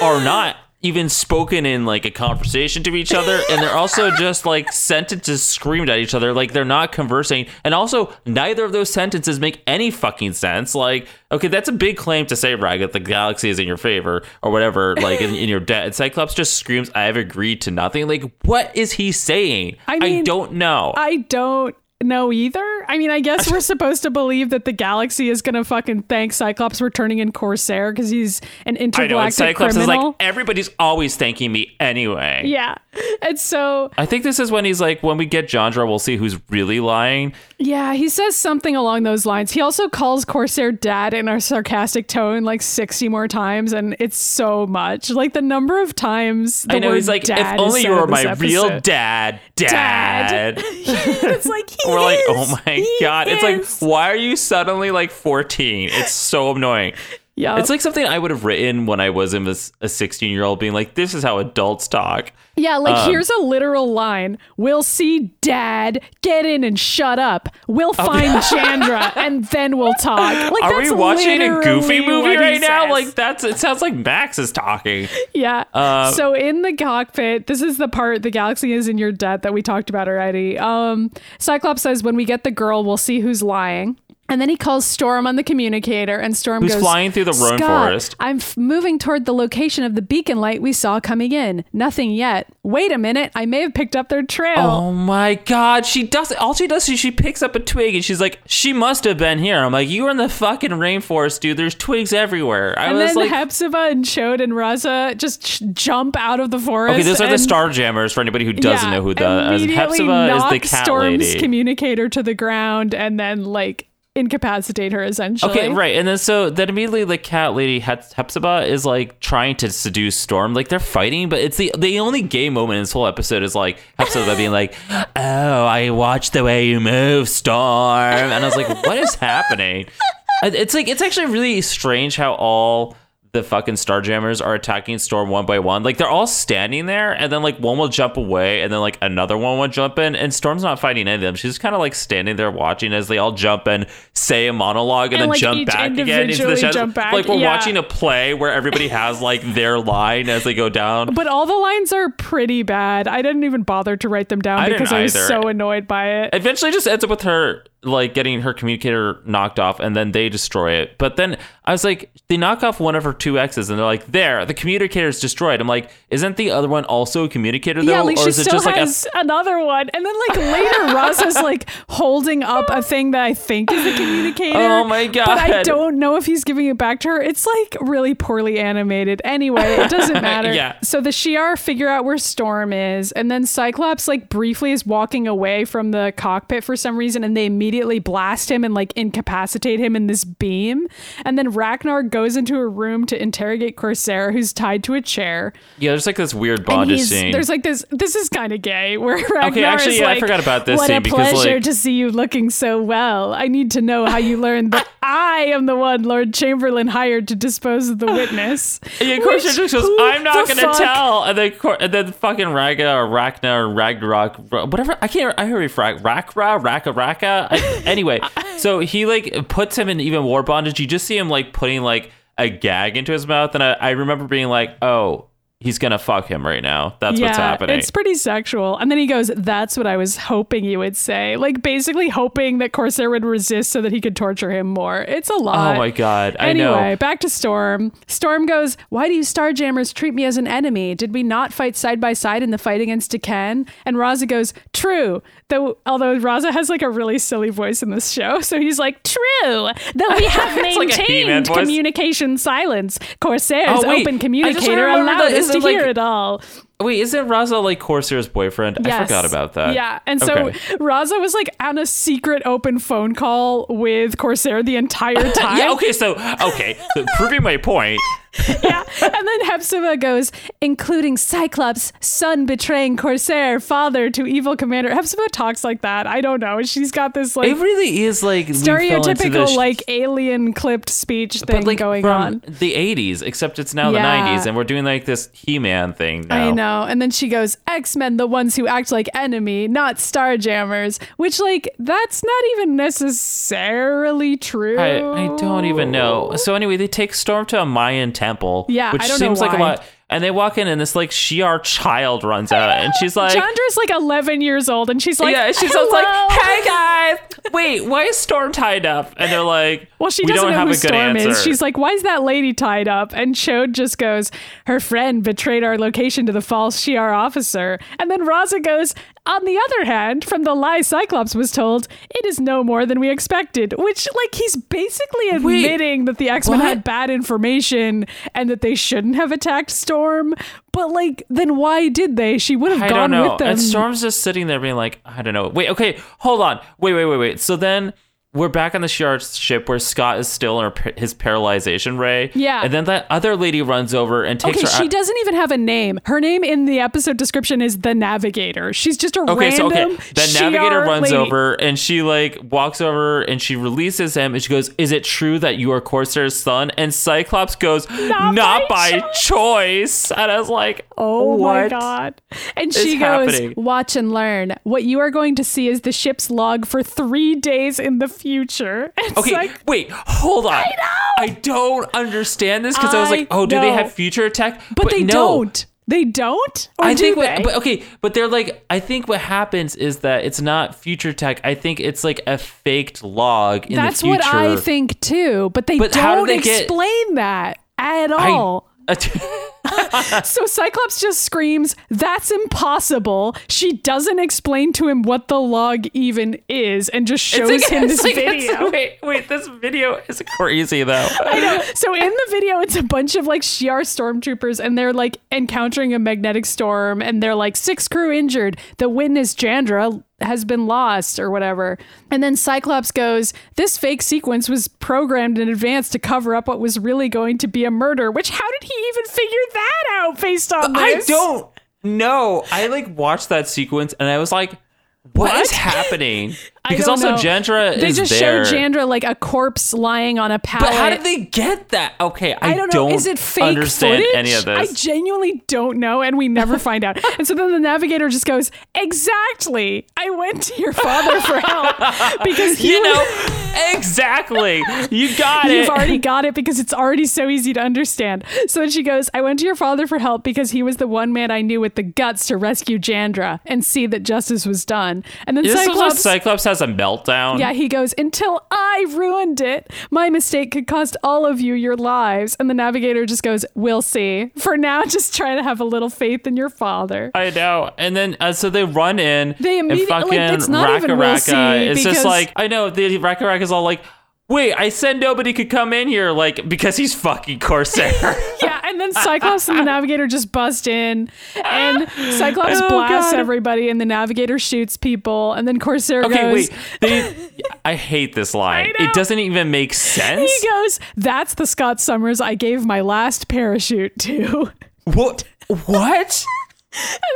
are not even spoken in like a conversation to each other. And they're also just like sentences screamed at each other. Like they're not conversing. And also, neither of those sentences make any fucking sense. Like, okay, that's a big claim to say, Rag, that the galaxy is in your favor or whatever, like in, in your debt. And Cyclops just screams, I have agreed to nothing. Like, what is he saying? I mean, don't know. I don't know either. I mean, I guess we're supposed to believe that the galaxy is going to fucking thank Cyclops for turning in Corsair because he's an I know, intergalactic Cyclops criminal. is like, everybody's always thanking me anyway. yeah. And so, I think this is when he's like, when we get Jandra, we'll see who's really lying. yeah, he says something along those lines. He also calls Corsair dad in a sarcastic tone like 60 more times, and it's so much. Like the number of times the I know he's like, if only you were my real dad, dad. Dad. it's like, he We're like, is. oh my He god! It's like, why are you suddenly like 14? It's so annoying. Yeah. It's like something I would have written when I was a 16 year old, being like, this is how adults talk. Yeah, like Um, here's a literal line. We'll see dad. Get in and shut up. We'll find Jandra and then we'll talk. Like Are we watching a Goofy movie right now? says. Like that's. It sounds like Max is talking. Yeah. Um, so in the cockpit, this is the part the galaxy is in your debt that we talked about already. Um Cyclops says when we get the girl, we'll see who's lying. And then he calls Storm on the communicator, and Storm Who's goes, flying through the "Scott, forest." I'm f- moving toward the location of the beacon light we saw coming in. Nothing yet. Wait a minute. I may have picked up their trail. Oh my god, she does all she does is she picks up a twig and she's like, she must have been here. I'm like, you were in the fucking rainforest, dude. There's twigs everywhere. I and was then like Hepzibah and Chode and Raza just ch- jump out of the forest. Okay, those are the and- Starjammers for anybody who doesn't yeah, know who that is. Uh, immediately Hepzibah is the cat Storm's lady. communicator to the ground and then like incapacitate her essentially. Okay, right. And then so then immediately the cat lady Hepzibah is like trying to seduce Storm. Like they're fighting, but it's the the only gay moment in this whole episode is like Hepzibah being like, "Oh, I watched the way you move, Storm," and I was like, "What is happening?" It's like it's actually really strange how all the fucking Starjammers are attacking Storm one by one. Like they're all standing there, and then like one will jump away, and then like another one will jump in, and Storm's not fighting any of them. She's kind of like standing there watching as they all jump and say a monologue, and, And, then like, jump back again into the individually shadows. jump back, Like we're yeah. watching a play where everybody has like their line as they go down. But all the lines are pretty bad. I didn't even bother to write them down I because I was so annoyed by it. eventually just ends up with her like getting her communicator knocked off and then they destroy it but then i was like they knock off one of her two x's and they're like there the communicator is destroyed i'm like isn't the other one also a communicator though yeah, like or she is it still just like a has another one. And then like later Roz is like holding up a thing that I think is a communicator. Oh my god. But I don't know if he's giving it back to her. It's like really poorly animated. Anyway, it doesn't matter. Yeah. So the Shi'ar figure out where Storm is, and then Cyclops like briefly is walking away from the cockpit for some reason, and they immediately blast him and like incapacitate him in this beam. And then Ragnar goes into a room to interrogate Corsair, who's tied to a chair. yeah there's like this weird bondage scene there's like this. This is kind of gay. Where Ragnar actually, is yeah, I like, forgot about this What a because, pleasure like- to see you looking so well. I need to know how you learned that I am the one Lord Chamberlain hired to dispose of the witness. Yeah, Corsair just goes, I'm not gonna tell. And then, Cor- and then fucking Raga or Ragnar or Ragnarok, whatever. I can't. I heard Rag Rakra Raka Raka. I- Anyway, so he like puts him in even more bondage. You just see him like putting like a gag into his mouth, and I, I remember being like, oh. He's gonna fuck him right now. That's what's happening. It's pretty sexual. And then he goes, That's what I was hoping you would say. Like basically hoping that Corsair would resist so that he could torture him more. It's a oh lot. Oh my god! I Anyway, know. back to Storm. Storm goes, Why do you Starjammers treat me as an enemy? Did we not fight side by side in the fight against D'Ken? And Raza goes, True. Though although Raza has like a really silly voice in this show. So he's like, True. Though we have like maintained voice. communication silence. Corsair's Oh, wait. Open communicator allowed us to like- hear it all. Wait, isn't Raza like Corsair's boyfriend? I forgot about that. Yeah. And so Okay. Raza was like on a secret open phone call with Corsair the entire time. Yeah. Okay. So okay. So proving my point. yeah. And then Hepzibah goes, including Cyclops, son betraying Corsair, father to evil commander. Hepzibah talks like that. I don't know. She's got this like It really is like we fell into stereotypical like alien clipped speech thing like going from on. the 80s except it's now Yeah. the 90s and we're doing like this he-man thing now I know. And then she goes, X Men, the ones who act like enemy, not Starjammers, which, like, that's not even necessarily true. I, I don't even know. So anyway, they take Storm to a Mayan temple, Yeah, which I don't know seems like a lot. And they walk in, and this like Shi'ar child runs out, and she's like, Jandra's like 11 years old, and she's like, "Yeah." She's like, "Hey guys, wait, why is Storm tied up?" And they're like, Well, she we doesn't know have who a good Storm answer." is. She's like, "Why is that lady tied up?" And Chode just goes, "Her friend betrayed our location to the false Shi'ar officer." And then Raza goes, "On the other hand, from the lie Cyclops was told, it is no more than we expected." Which, like, he's basically admitting that the X Men had bad information and that they shouldn't have attacked Storm. But like, then why did they? She would have I gone with them. And Storm's just sitting there being like, I don't know. Wait, okay, hold on. Wait, wait, wait, wait. So then we're back on the Shi'ar ship where Scott is still in her, his paralyzation ray. Yeah. And then that other lady runs over and takes Okay, her she out. doesn't even have a name. Her name in the episode description is the Navigator. She's just a Okay, so random. okay, the navigator runs lady. over and she like walks over and she releases him and she goes, "Is it true that you are Corsair's son?" And Cyclops goes, Not "Not, by by choice." And I was like, Oh my god! And she goes, happening? "Watch and learn. What you are going to see is the ship's log for three days in the future." It's Okay, like, wait, hold on. I don't understand this because I, was like, oh, do they have future tech? but, they no. don't. They don't. Or I do think, what, but okay, but they're like, I think what happens is that it's not future tech. I think it's like a faked log in That's the future. That's what I think too. But they But how do don't they get- explain that at I- all. So Cyclops just screams, That's impossible. She doesn't explain to him what the log even is and just shows like- him this like- video. Wait, wait, this video is crazy though. I know. So in the video, it's a bunch of like Shi'ar stormtroopers, and they're like encountering a magnetic storm, and they're like six crew injured. The witness Jandra has been lost or whatever. And then Cyclops goes, "This fake sequence was programmed in advance to cover up what was really going to be a murder." Which how did he even figure that out based on I don't know. I like watched that sequence and I was like, what is happening? Because don't also know. Jandra They just there. show Jandra like a corpse lying on a pallet. but how did they get that? Okay, I, I don't know. Is it fake understand footage? any of this? I genuinely don't know, and we never find out. And so then the navigator just goes, "Exactly. I went to your father for help because he you was- know, exactly. You got it. You've already got it because it's already so easy to understand. So then she goes, I went to your father for help because he was the one man I knew with the guts to rescue Jandra and see that justice was done. And then this is when Cyclops. Cyclops has a meltdown. yeah, he goes, Until I ruined it. My mistake could cost all of you your lives. And the navigator just goes, We'll see. For now, just try to have a little faith in your father. I know. And then uh, so they run in. They and immediately- like, fucking it's not Raka even we'll Raka see is because- just like I know the Raka Raka is all like, wait, I said nobody could come in here, like because he's fucking Corsair. Yeah, and then Cyclops and the Navigator just bust in, and Cyclops Oh, blasts God. everybody, and the Navigator shoots people, and then Corsair goes. okay, goes. wait. They, I hate this line. It doesn't even make sense. He goes, "That's the Scott Summers I gave my last parachute to." What? What?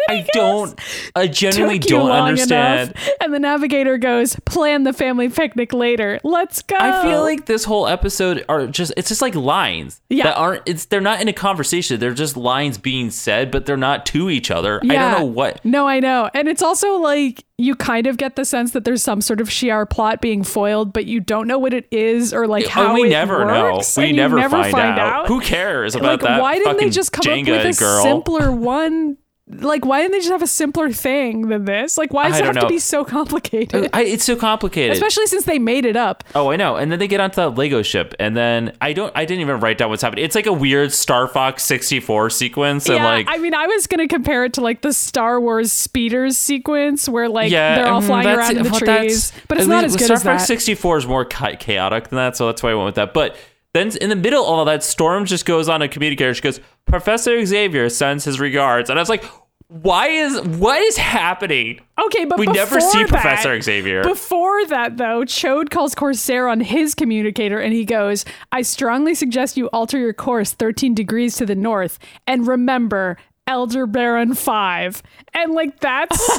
I don't. I genuinely don't understand. enough. And the Navigator goes, "Plan the family picnic later. Let's go." I feel like this whole episode are just it's just like lines Yeah. that aren't it's they're not in a conversation. They're just lines being said, but they're not to each other. I don't know what No, I know. And it's also like you kind of get the sense that there's some sort of Shi'ar plot being foiled, but you don't know what it is or like oh, how and we it never works, know. We you never, find, out. out. Who cares about like that? why didn't they just come Jenga up with a girl? simpler one? Like why didn't they just have a simpler thing than this? Like why does it have don't to be so complicated? I, it's so complicated. Especially since they made it up. oh, I know. And then they get onto that Lego ship, and then I don't. I didn't even write down what's happening. It's like a weird Star Fox sixty four sequence, and yeah, like I mean, I was gonna compare it to like the Star Wars speeders sequence where like yeah, they're all mm, flying around in the well, trees, but it's not as good as Star as Fox that. 64 is more cha- chaotic than that, so that's why I went with that. But then in the middle of all that, Storm just goes on a communicator. She goes, "Professor Xavier sends his regards," and I was like, "Why is what is happening?" Okay, but We never see that- Professor Xavier. Before that, though, Chode calls Corsair on his communicator and he goes, I strongly suggest you alter your course 13 degrees to the north. And remember, Elder Baron 5. And like, that's.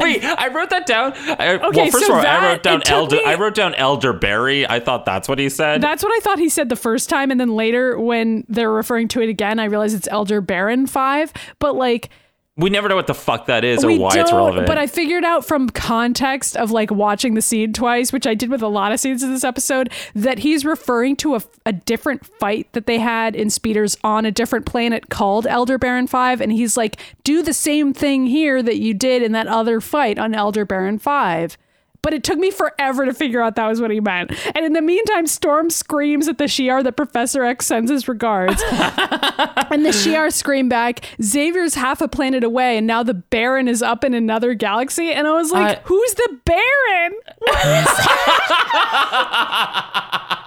Wait, I wrote that down. I, Okay, well, first so of all, I wrote down Elder. me- I wrote down Elder Elderberry. I thought that's what he said. That's what I thought he said the first time. And then later, when they're referring to it again, I realized it's Elder Baron 5. But like, we never know what the fuck that is or we why don't, it's relevant. But I figured out from context of like watching the scene twice, which I did with a lot of scenes in this episode, that he's referring to a, a different fight that they had in Speeders on a different planet called Elder Baron 5. And he's like, do the same thing here that you did in that other fight on Elder Baron 5. But it took me forever to figure out that was what he meant. And in the meantime, Storm screams at the Shi'ar that Professor X sends his regards. And the Shi'ar scream back, Xavier's half a planet away, and now the Baron is up in another galaxy. And I was like, I- who's the Baron?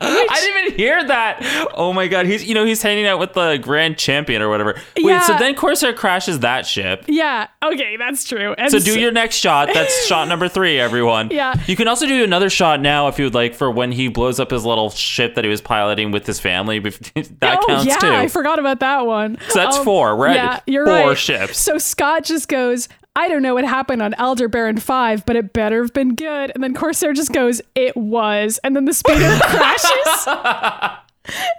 I didn't even hear that. Oh my god, he's you know he's hanging out with the grand champion or whatever. Wait, Yeah. so then Corsair crashes that ship. Yeah, okay, that's true. And So do your next shot. That's shot number three, everyone. Yeah. You can also do another shot now if you would like for when he blows up his little ship that he was piloting with his family. That oh, counts yeah, too. I forgot about that one. So that's Um, four. We're at yeah, you're four right. ships. So Scott just goes, I don't know what happened on Elder Baron 5, but it better have been good. And then Corsair just goes, It was. And then the speeder crashes.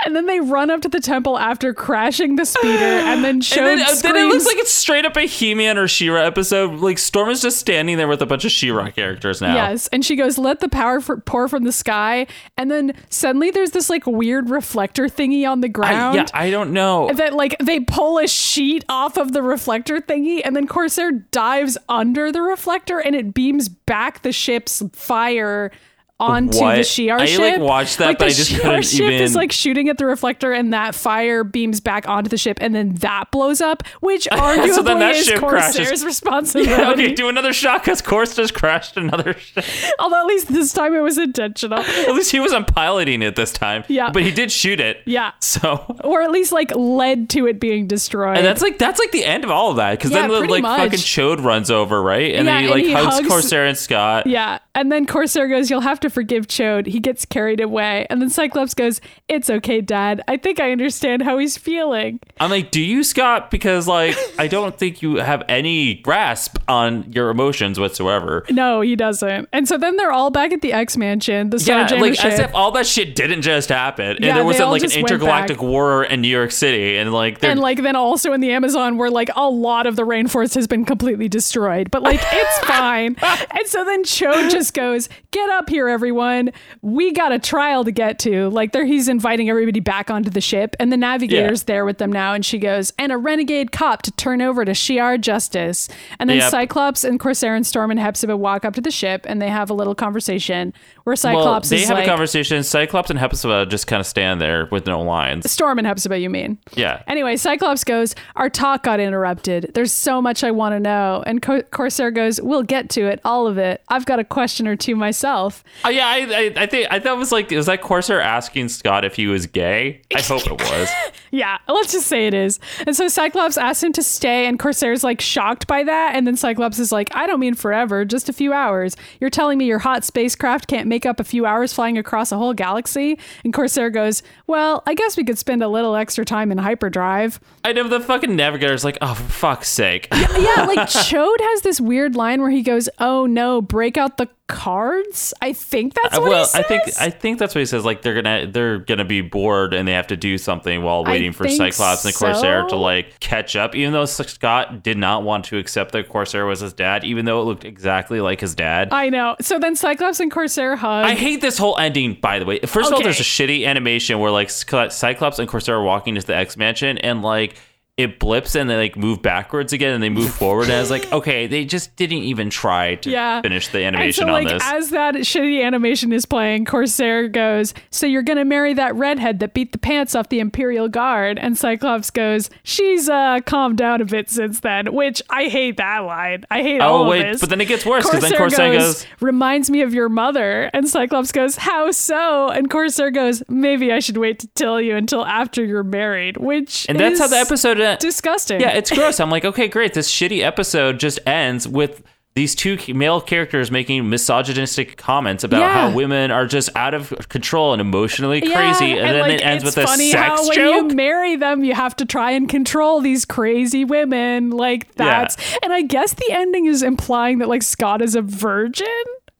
And then they run up to the temple after crashing the speeder, and then And Chode then, uh, screams. then it looks like it's straight up a He-Man or She-Ra episode. Like Storm is just standing there with a bunch of She-Ra characters now. Yes, and she goes, "Let the power for, pour from the sky," and then suddenly there's this like weird reflector thingy on the I, ground. yeah, I don't know. that like they pull a sheet off of the reflector thingy, and then Corsair dives under the reflector, and it beams back the ship's fire onto What? the Shi'ar I, ship. like, watched that, like, but the I just Shi'ar couldn't ship is like shooting at the reflector, and that fire beams back onto the ship, and then that blows up, which arguably So then that is ship Corsair's crashes. responsibility. Yeah, okay, do another shot because Course just crashed another ship. Although at least this time it was intentional. At least he wasn't piloting it this time. Yeah. But he did shoot it. Yeah. So or at least like led to it being destroyed. and that's like that's like the end of all of that because Yeah, then the, like much. fucking Chode runs over right and Yeah, then he like he hugs, hugs- Corsair and Scott. yeah, and then Corsair goes, "You'll have to forgive Chode. He gets carried away. And then Cyclops goes, It's okay, Dad. I think I understand how he's feeling. I'm like, do you, Scott? Because like, I don't think you have any grasp on your emotions whatsoever. No, he doesn't. And so then they're all back at the X Mansion, the Yeah, Starjammer like ship. as if all that shit didn't just happen, and Yeah, there wasn't like an intergalactic war in New York City, and like, and like then also in the Amazon where like a lot of the rainforest has been completely destroyed. But like it's fine. And so then Chode just goes, Get up here, everyone. We got a trial to get to. Like there he's inviting everybody back onto the ship, and the navigator's there with them now, and she goes, and a renegade cop to turn over to Shi'ar Justice. And then Yep. Cyclops and Corsair and Storm and Hepzibah walk up to the ship and they have a little conversation where well, Cyclops they is have like a conversation. Cyclops and Hepzibah just kind of stand there with no lines. Storm and Hepzibah, you mean? Yeah. Anyway, Cyclops goes, Our talk got interrupted. There's so much I want to know. And Co- Corsair goes, We'll get to it, all of it. I've got a question or two myself. Oh yeah, I, I, I think I thought it was like, was that Corsair asking Scott if he was gay? I hope it was. Yeah, let's just say it is. And so Cyclops asks him to stay, and Corsair's like shocked by that. And then Cyclops is like, I don't mean forever, just a few hours. You're telling me your hot spacecraft can't make up a few hours flying across a whole galaxy? And Corsair goes, Well, I guess we could spend a little extra time in hyperdrive. I know the fucking navigator's like, oh, for fuck's sake. yeah, like Chode has this weird line where he goes, "Oh no, break out the cards." I think that's Uh, what well, he says. I think I think that's what he says. Like they're gonna they're gonna be bored and they have to do something while waiting for think Cyclops and Corsair to like catch up. Even though Scott did not want to accept that Corsair was his dad, even though it looked exactly like his dad. I know. So then Cyclops and Corsair hug. I hate this whole ending, by the way. First of all, there's a shitty animation where like Cyclops and Corsair are walking into the X Mansion and like it blips and they like move backwards again and they move forward. And I was like, okay, they just didn't even try to yeah. finish the and animation so, like, on this. As that shitty animation is playing, Corsair goes, So you're going to marry that redhead that beat the pants off the Imperial Guard? And Cyclops goes, She's uh, calmed down a bit since then, which I hate that line. I hate all oh of this. but then it gets worse because then Corsair goes, reminds me of your mother. And Cyclops goes, How so? And Corsair goes, Maybe I should wait to tell you until after you're married, which and that's how the is episode disgusting. Yeah, it's gross. I'm like, okay, great. This shitty episode just ends with these two male characters making misogynistic comments about Yeah. how women are just out of control and emotionally Yeah, crazy, and, then like, it ends with a funny sex how when you marry them, you have to try and control these crazy women. Like that's, and I guess the ending is implying that like Scott is a virgin.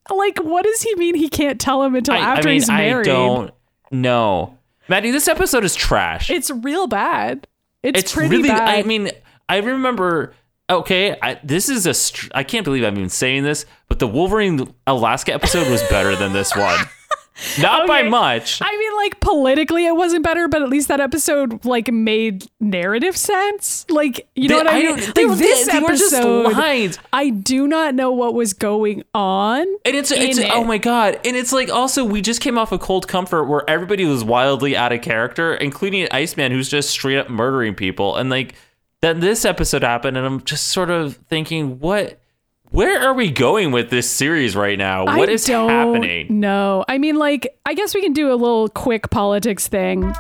Like, what does he mean? He can't tell him until I, I after mean, he's married. I don't know, Maddy. This episode is trash. It's real bad. It's, it's pretty really. bad. I mean, I remember. Okay, I, this is a. Str- I can't believe I'm even saying this, but the Wolverine Alaska episode was better than this one. Not by much. I mean, like politically, it wasn't better, but at least that episode like made narrative sense. Like, you know They- what I I mean? don't- Like, this just episode, lines. I do not know what was going on. And it's it's in oh my god! And it's like also we just came off of Cold Comfort where everybody was wildly out of character, including Iceman who's just straight up murdering people. And like then this episode happened, and I'm just sort of thinking, what? Where are we going with this series right now? What I is don't happening? No, I mean, like, I guess we can do a little quick politics thing.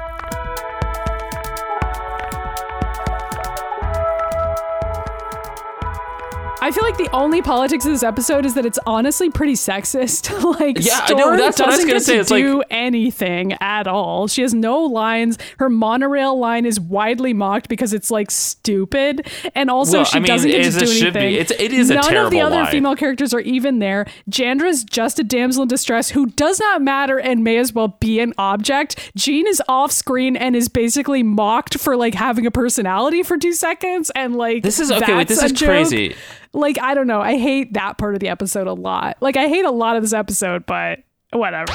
I feel like the only politics of this episode is that it's honestly pretty sexist. like, Yeah, I Storm know, that's what I was doesn't gonna say. to It's like- do anything at all. She has no lines. Her monorail line is widely mocked because it's like stupid, and also Well, she I mean, doesn't get to do anything. It's- it is a None of the other line. female characters are even there. Jandra's just a damsel in distress who does not matter and may as well be an object. Jean is off screen and is basically mocked for like having a personality for two seconds, and like This is okay. Wait, this is joke. crazy. Like I don't know. I hate that part of the episode a lot. Like I hate a lot of this episode, but whatever.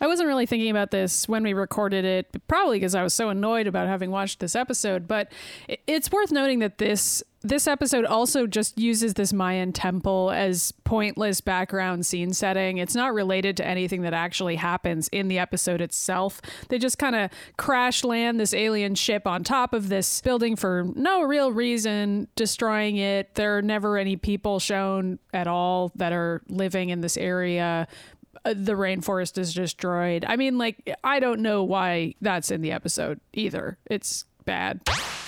I wasn't really thinking about this when we recorded it, probably because I was so annoyed about having watched this episode. But it's worth noting that this this episode also just uses this Mayan temple as pointless background scene setting. It's not related to anything that actually happens in the episode itself. They just kind of crash land this alien ship on top of this building for no real reason, destroying it. There are never any people shown at all that are living in this area uh, the rainforest is destroyed. I mean, like, I don't know why that's in the episode either. It's bad.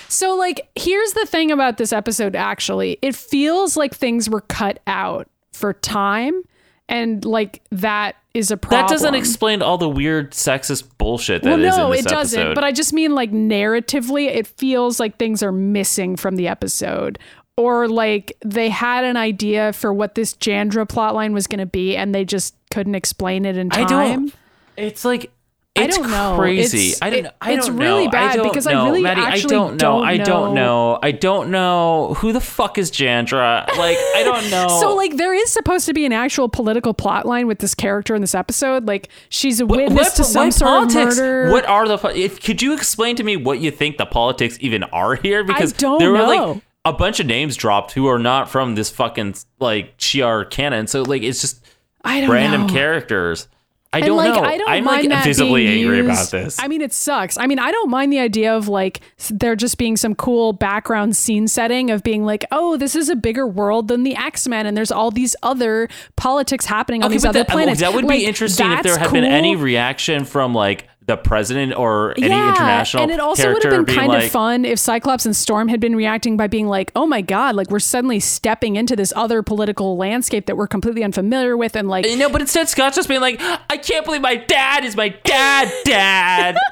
So, like, here's the thing about this episode actually it feels like things were cut out for time and like that is a problem. That doesn't explain all the weird sexist bullshit that well, is no, in this it doesn't. But I just mean like narratively, it feels like things are missing from the episode. Or like they had an idea for what this Jandra plotline was going to be, and they just couldn't explain it in time. I don't. It's like I it's don't know. crazy. It's- I don't. it- I it's don't really know. bad I because I know. really Maddy, actually I don't know. don't know. I don't know. I don't know who the fuck is Jandra. Like I don't know. So like there is supposed to be an actual political plot line with this character in this episode. Like she's a witness to some sort of murder. What are the? If could you explain to me what you think the politics even are here? Because don't there were know. like a bunch of names dropped who are not from this fucking like Shi'ar canon. So like it's just I don't random know. characters. I don't like, know. I don't I'm mind like that visibly being angry used- about this. I mean, it sucks. I mean, I don't mind the idea of like there just being some cool background scene setting of being like, oh, this is a bigger world than the X Men, and there's all these other politics happening on these other that, planets. that would Like, be interesting if there had been any reaction from like the president or any yeah, international and it also would have been kind like, of fun if Cyclops and Storm had been reacting by being like, "Oh my god, like we're suddenly stepping into this other political landscape that we're completely unfamiliar with," and like You know, but instead Scott's just being like, I can't believe my dad is my dad, dad.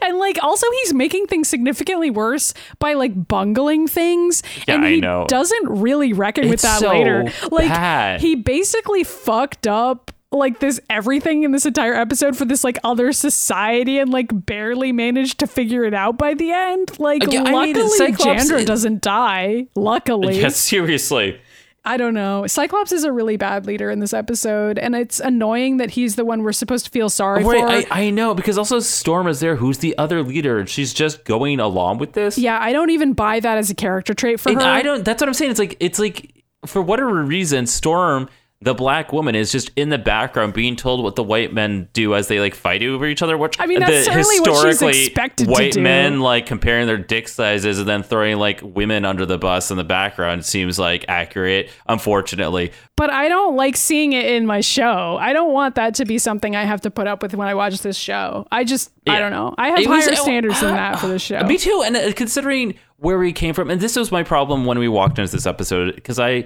And like also he's making things significantly worse by like bungling things. Yeah, and I he know. doesn't really reckon with that so later. Like bad. he basically fucked up like this everything in this entire episode for this like other society and like barely managed to figure it out by the end. Like Yeah, I mean, luckily Jandra doesn't die. Luckily. yeah, seriously. I don't know. Cyclops is a really bad leader in this episode, and it's annoying that he's the one we're supposed to feel sorry for. Right, I, I know because also Storm is there, who's the other leader, and she's just going along with this. yeah, I don't even buy that as a character trait for And her. I don't. That's what I'm saying. It's like it's like for whatever reason, Storm, the black woman, is just in the background being told what the white men do as they like fight over each other. Which I mean, that's the certainly what she's historically expected to white do. men like comparing their dick sizes and then throwing like women under the bus in the background seems like accurate. Unfortunately, but I don't like seeing it in my show. I don't want that to be something I have to put up with when I watch this show. I just, I don't know. I have It was- higher uh, standards than that for this show. Me too. And uh, considering where we came from, and this was my problem when we walked into this episode, because I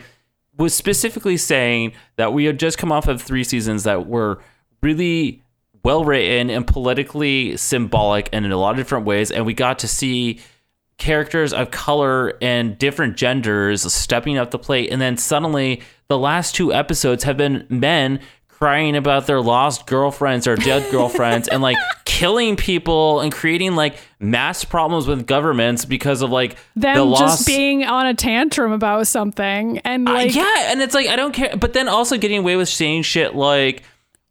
was specifically saying that we had just come off of three seasons that were really well written and politically symbolic and in a lot of different ways. And we got to see characters of color and different genders stepping up the plate. And then suddenly, the last two episodes have been men crying about their lost girlfriends or dead girlfriends and like killing people and creating like mass problems with governments because of like Them the lost just being on a tantrum about something and uh, like, yeah and it's like i don't care but then also getting away with saying shit like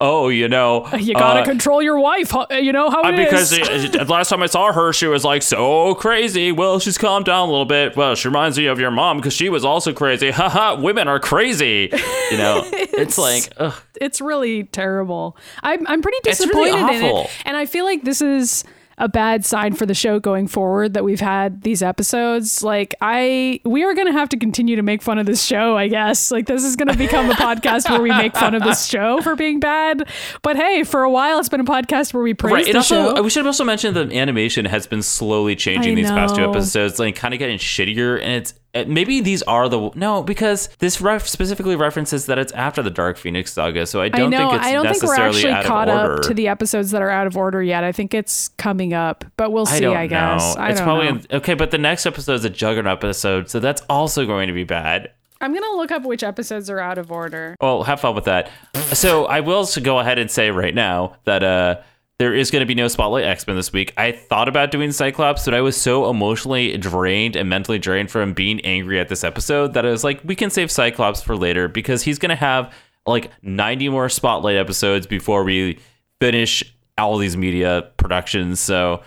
oh you know you gotta uh, control your wife. You know how uh, it because is. uh, last time I saw her, she was like so crazy. Well, she's calmed down a little bit. Well, she reminds me of your mom because she was also crazy. Haha, women are crazy. You know, it's like, ugh. it's really terrible. I'm I'm pretty It's disappointed really in it, and I feel like this is a bad sign for the show going forward that we've had these episodes. Like I, we are going to have to continue to make fun of this show. I guess like this is going to become a podcast where we make fun of this show for being bad. But hey, for a while it's been a podcast where we praise Right. the also, show. we should also mention the animation has been slowly changing I these past two episodes, like kind of getting shittier. And it's maybe these are the no because this ref specifically references that it's after the Dark Phoenix saga. So I I don't know. think it's I don't think we're necessarily actually caught up to the episodes that are out of order yet. I think it's coming up, but we'll see. I I guess. I it's probably know. okay, but the next episode is a Juggernaut episode, so that's also going to be bad. I'm gonna look up which episodes are out of order. Well, have fun with that. So I will go ahead and say right now that uh, there is going to be no Spotlight X Men this week. I thought about doing Cyclops, but I was so emotionally drained and mentally drained from being angry at this episode that I was like, we can save Cyclops for later because he's going to have like 90 more Spotlight episodes before we finish all these media productions. So.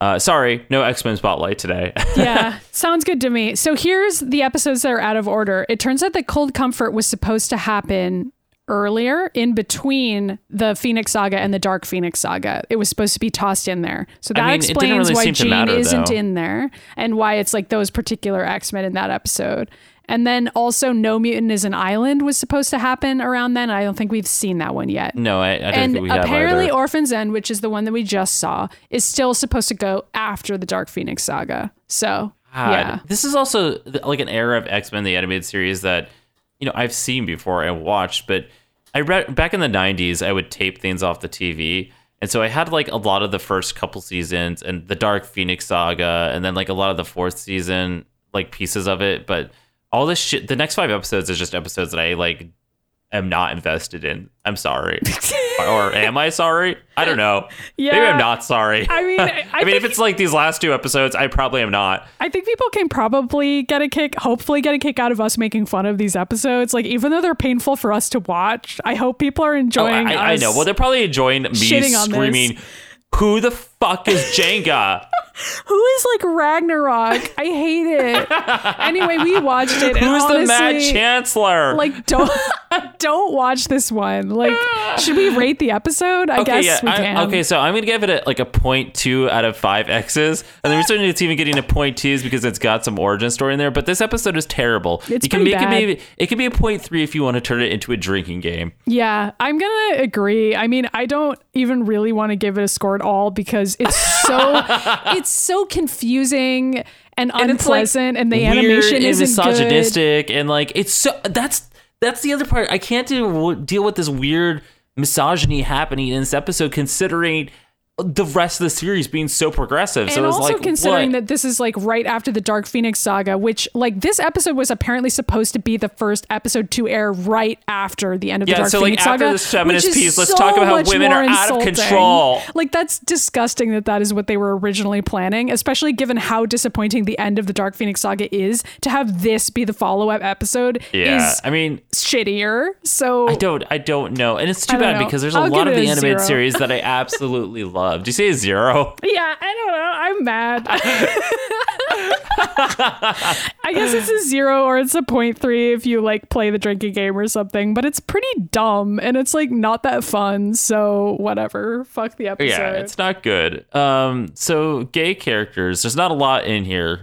Uh, sorry, no X Men Spotlight today. yeah, sounds good to me. So here's the episodes that are out of order. It turns out that Cold Comfort was supposed to happen earlier in between the Phoenix Saga and the Dark Phoenix Saga. It was supposed to be tossed in there. So that mean, explains really why Jean matter, isn't in there and why it's like those particular X-Men in that episode. And then also No Mutant is an Island was supposed to happen around then. I don't think we've seen that one yet. no, I, I don't and think we have apparently either. Orphan's End, which is the one that we just saw, is still supposed to go after the Dark Phoenix saga. So God. yeah. This is also like an era of X Men, the animated series that, you know, I've seen before and watched, but I read back in the '90s. I would tape things off the TV, and so I had like a lot of the first couple seasons and the Dark Phoenix saga, and then like a lot of the fourth season, like pieces of it. But all this shit, the next five episodes is just episodes that I like am not invested in. I'm sorry, or am I sorry? I don't know. Yeah. Maybe I'm not sorry. I mean, I, I mean, if it's like these last two episodes, I probably am not. I think people can probably get a kick, hopefully get a kick out of us making fun of these episodes. Like, even though they're painful for us to watch, I hope people are Oh, enjoying. I, I us know. Well, they're probably enjoying me shitting on this. screaming, "Who the fuck is Jenga?" Who is like Ragnarok? I hate it. anyway, we watched it. Who's the Mad Chancellor? Like, don't don't watch this one. Like, should we rate the episode? I okay, guess yeah. we I- can. okay, so I'm gonna give it a, like a point two out of five X's, and the reason it's even getting a point two is because it's got some origin story in there. But this episode is terrible. It's you can make bad. it maybe it could be a point three if you want to turn it into a drinking game. Yeah, I'm gonna agree. I mean, I don't even really want to give it a score at all because it's so it's so confusing and, And it's, like, unpleasant, and the animation and isn't good. misogynistic, and like it's so that's that's the other part. I can't deal with this weird misogyny happening in this episode, considering the rest of the series being so progressive. so and it's also like considering what? that this is like right after the Dark Phoenix saga, which like this episode was apparently supposed to be the first episode to air right after the end of the Yeah, Dark so, like, Phoenix after saga. this feminist piece, let's so talk about how women are out of control. Like that's disgusting that that is what they were originally planning, especially given how disappointing the end of the Dark Phoenix saga is. To have this be the follow up episode yeah, is I mean, shittier. So I don't, I don't know, and it's too bad know. because there's a I'll lot of the animated series that I absolutely love. Do you say a zero? Yeah, I don't know. I'm mad. I guess it's a zero or it's a point three if you like play the drinking game or something, but it's pretty dumb and it's like not that fun. So whatever. Fuck the episode. Yeah, it's not good. Um, so gay characters, there's not a lot in here.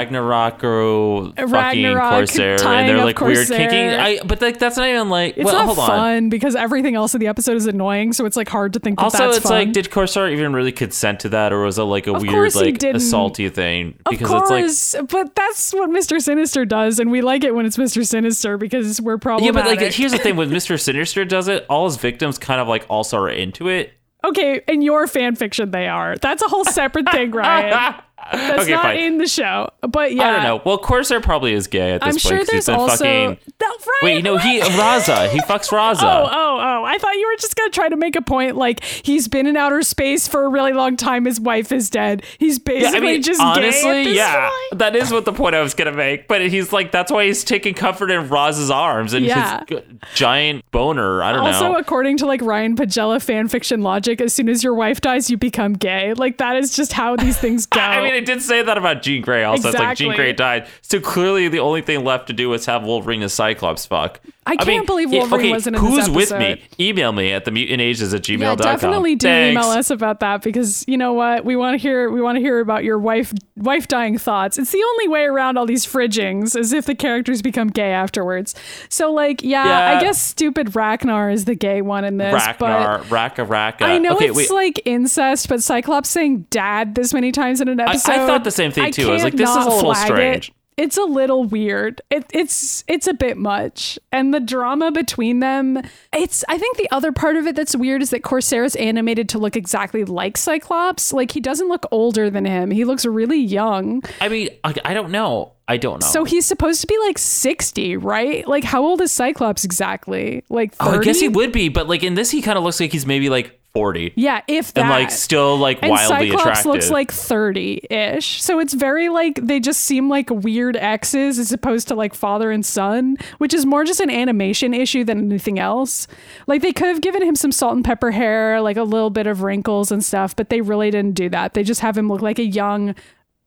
Ragnarok or fucking Ragnarok, Corsair, and they're like weird kicking. I, but like that's not even like. It's well, not hold on. fun because everything else in the episode is annoying, so it's like hard to think that Also, that's it's fun. like, did Corsair even really consent to that, or was it like a Of weird, like didn't. assaulty thing? Of Because it's like but that's what Mr. Sinister does, and we like it when it's Mr. Sinister because we're probably. Yeah, but like here's the thing: when Mister Sinister does it, all his victims kind of like also are into it. okay, in your fan fiction, they are. That's a whole separate thing, Ryan. That's okay, not fine. in the show. But yeah, I don't know. Well, Corsair probably is gay at this I'm point. sure there's he's also. fucking. No, Ryan, Wait, no, he? Raza. He fucks Raza. Oh, oh, oh. I thought you were just going to try to make a point like he's been in outer space for a really long time. His wife is dead. He's Yeah, basically I mean, just gay honestly, yeah, point. that is what the point I was gonna make. But he's like, that's why he's taking comfort in Raza's arms and Yeah. his g- giant boner. I don't Also, know. Also, according to like Ryan Pagella fan fiction logic, as soon as your wife dies, you become gay. Like that is just how these things go. I mean, I mean I did say that about Jean Grey. Also, it's like Jean Grey died, so clearly the only thing left to do was have Wolverine and Cyclops fuck. I can't believe Wolverine wasn't in this who's with me? Email me at the mutantages at gmail.com. yeah, definitely do Thanks. email us about that because you know what we want to hear. We want to hear about your wife wife dying thoughts. It's the only way around all these fridgings, is if the characters become gay afterwards. So like, yeah, Yeah. I guess stupid Ragnar is the gay one in this. Ragnar, but Raka Raka. I know okay, it's wait. like incest, but Cyclops saying "dad" this many times in an episode. I episode. thought the same thing, too. I was like, this is a little strange. It. It's a little weird. It, it's it's a bit much, and the drama between them. It's I think the other part of it that's weird is that Corsair is animated to look exactly like Cyclops. Like he doesn't look older than him. He looks really young. I mean, I, I don't know. I don't know. So he's supposed to be like sixty, right? Like how old is Cyclops exactly? Like 30? Oh, I guess he would be, but like in this, he kind of looks like he's maybe like forty, Yeah, if that. and like still like and wildly Cyclops attractive. looks like 30-ish. So it's very like they just seem like weird exes as opposed to like father and son, which is more just an animation issue than anything else. Like they could have given him some salt and pepper hair, like a little bit of wrinkles and stuff, but they really didn't do that. They just have him look like a young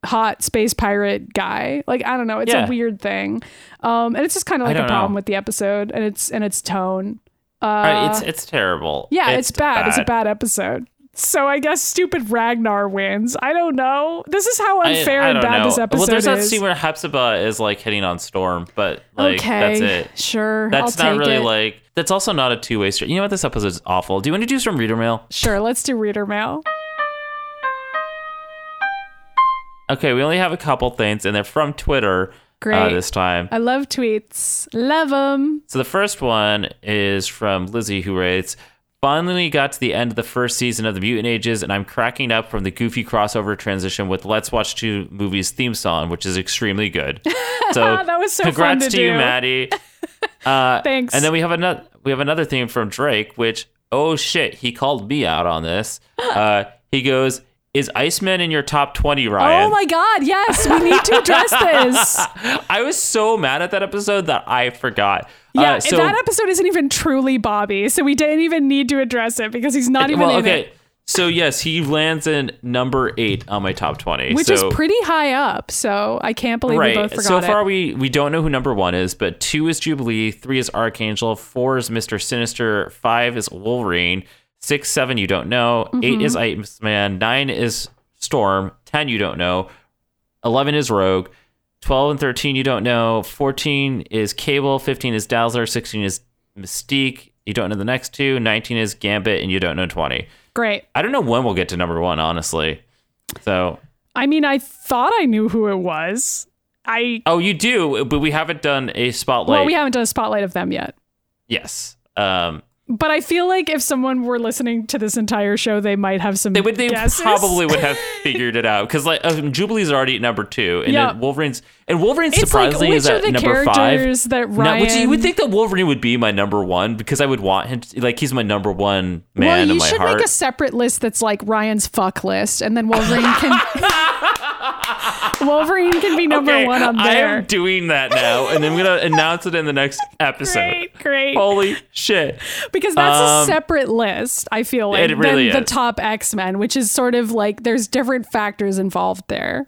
hot space pirate guy. Like I don't know, it's Yeah. a weird thing. Um and it's just kind of like a problem know. with the episode and its and its tone. Uh it's it's terrible. yeah, it's, bad. It's a bad episode. So I guess stupid Ragnar wins. I don't know. This is how unfair I and bad know. this episode is. well, there's that is. scene where Hepzibah is like hitting on Storm, but like okay, that's it. Sure, That's I'll not really it. like. That's also not a two way street. You know what? This episode is awful. Do you want to do some reader mail? Sure, let's do reader mail. Okay, we only have a couple things, and they're from Twitter. Uh, Great. this time. I love tweets. Love them. So the first one is from Lizzie, who writes, Finally got to the end of the first season of the Mutant Ages, and I'm cracking up from the goofy crossover transition with Let's Watch Two Movies theme song, which is extremely good. So That was so fun congrats to to, you. Maddy. Uh, Thanks. And then we have another we have another theme from Drake, which oh shit, he called me out on this. Uh, he goes, "Is Iceman in your top twenty, Ryan?" Oh my God! Yes, we need to address this. I was so mad at that episode that I forgot. Yeah, Uh, so, that episode isn't even truly Bobby, so we didn't even need to address it because he's not even well, in okay. it, So yes, he lands in number eight on my top twenty, which so, is pretty high up. So I can't believe we both right. forgot So it. far, we we don't know who number one is, but two is Jubilee, three is Archangel, four is Mister Sinister, five is Wolverine, six, seven you don't know, Mm-hmm. eight is Iceman, nine is Storm, ten you don't know, eleven is Rogue. 12 and 13 you don't know 14 is cable 15 is dazzler 16 is mystique you don't know the next two 19 is gambit and you don't know 20 Great. I don't know when we'll get to number one, honestly. So, I mean, I thought I knew who it was. I oh, you do, but we haven't done a spotlight. well, we haven't done a spotlight of them yet. yes. Um, But I feel like if someone were listening to this entire show, they might have some they would, they guesses. probably would have figured it out because like um, Jubilee's already at number two, and Yeah. Wolverine's and Wolverine's It's like surprisingly which is at the number five. that Ryan? Now, which you would think that Wolverine would be my number one because I would want him to, like he's my number one man well, in you my should heart. make a separate list that's like Ryan's fuck list, and then Wolverine can Wolverine can be number okay, one on I there. am doing that now, and I'm gonna announce it in the next episode. Great, great. Holy shit! because that's Um, a separate list. I feel like it really than the top X Men, which is sort of like there's different factors involved there.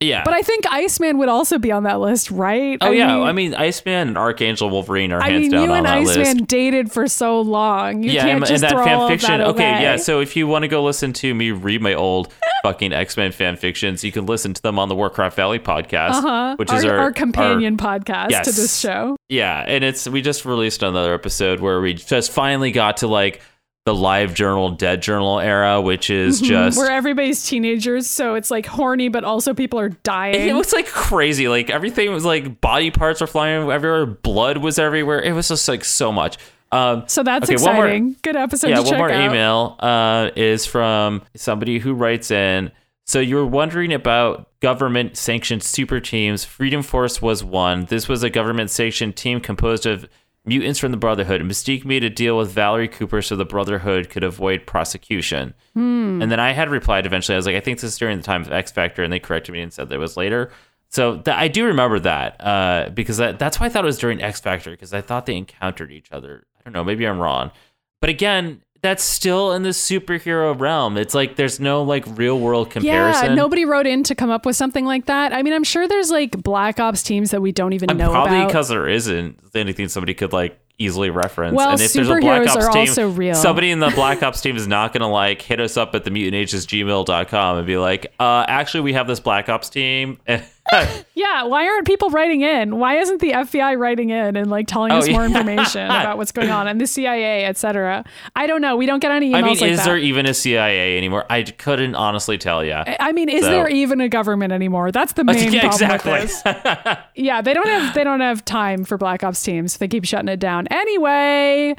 Yeah, But I think Iceman would also be on that list, right? Oh yeah, mean, I mean Iceman and Archangel Wolverine are I hands mean, down you on and that Iceman list. dated for so long. You yeah, can't and, just and that fan fiction. that okay, yeah. So if you want to go listen to me read my old fucking X Men fan fictions, you can listen to them on the Warcraft Valley podcast, uh-huh. which our, is our, our companion our- podcast to this show. yeah, and it's we just released another episode where we just finally got to like the live journal, dead journal era, which is just Where everybody's teenagers, so it's like horny, but also people are dying. It was like crazy. Like everything was like body parts were flying everywhere, blood was everywhere. It was just like so much. Um, so that's okay, one more- exciting. Good episode yeah, to one check more out. email uh, is from somebody who writes in. So you were wondering about government sanctioned super teams. Freedom Force was one. This was a government sanctioned team composed of mutants from the Brotherhood. And mystique made a deal with Valerie Cooper so the Brotherhood could avoid prosecution. Hmm. And then I had replied eventually. I was like, I think this is during the time of X Factor, and they corrected me and said that it was later. So th- I do remember that uh, because that, that's why I thought it was during X Factor because I thought they encountered each other. I don't know, maybe I'm wrong. But again, that's still in the superhero realm. It's like there's no like real world comparison. Yeah, nobody wrote in to come up with something like that. I mean, I'm sure there's like Black Ops teams that we don't even And know probably about. because there isn't anything somebody could like easily reference. Well, and if there's a Black Ops are team, also real. somebody in the Black Ops team is not gonna like hit us up at the and be like, uh, actually we have this Black Ops team. Yeah, why aren't people writing in? Why isn't the FBI writing in and like telling Oh, us more yeah. information about what's going on and the CIA, etc.? I don't know. We don't get any emails I mean, like is that. there even a CIA anymore? I couldn't honestly tell you. I mean, is So- there even a government anymore? That's the main Yeah, problem exactly. with this. Yeah, they don't have they don't have time for Black Ops teams. They keep shutting it down. Anyway,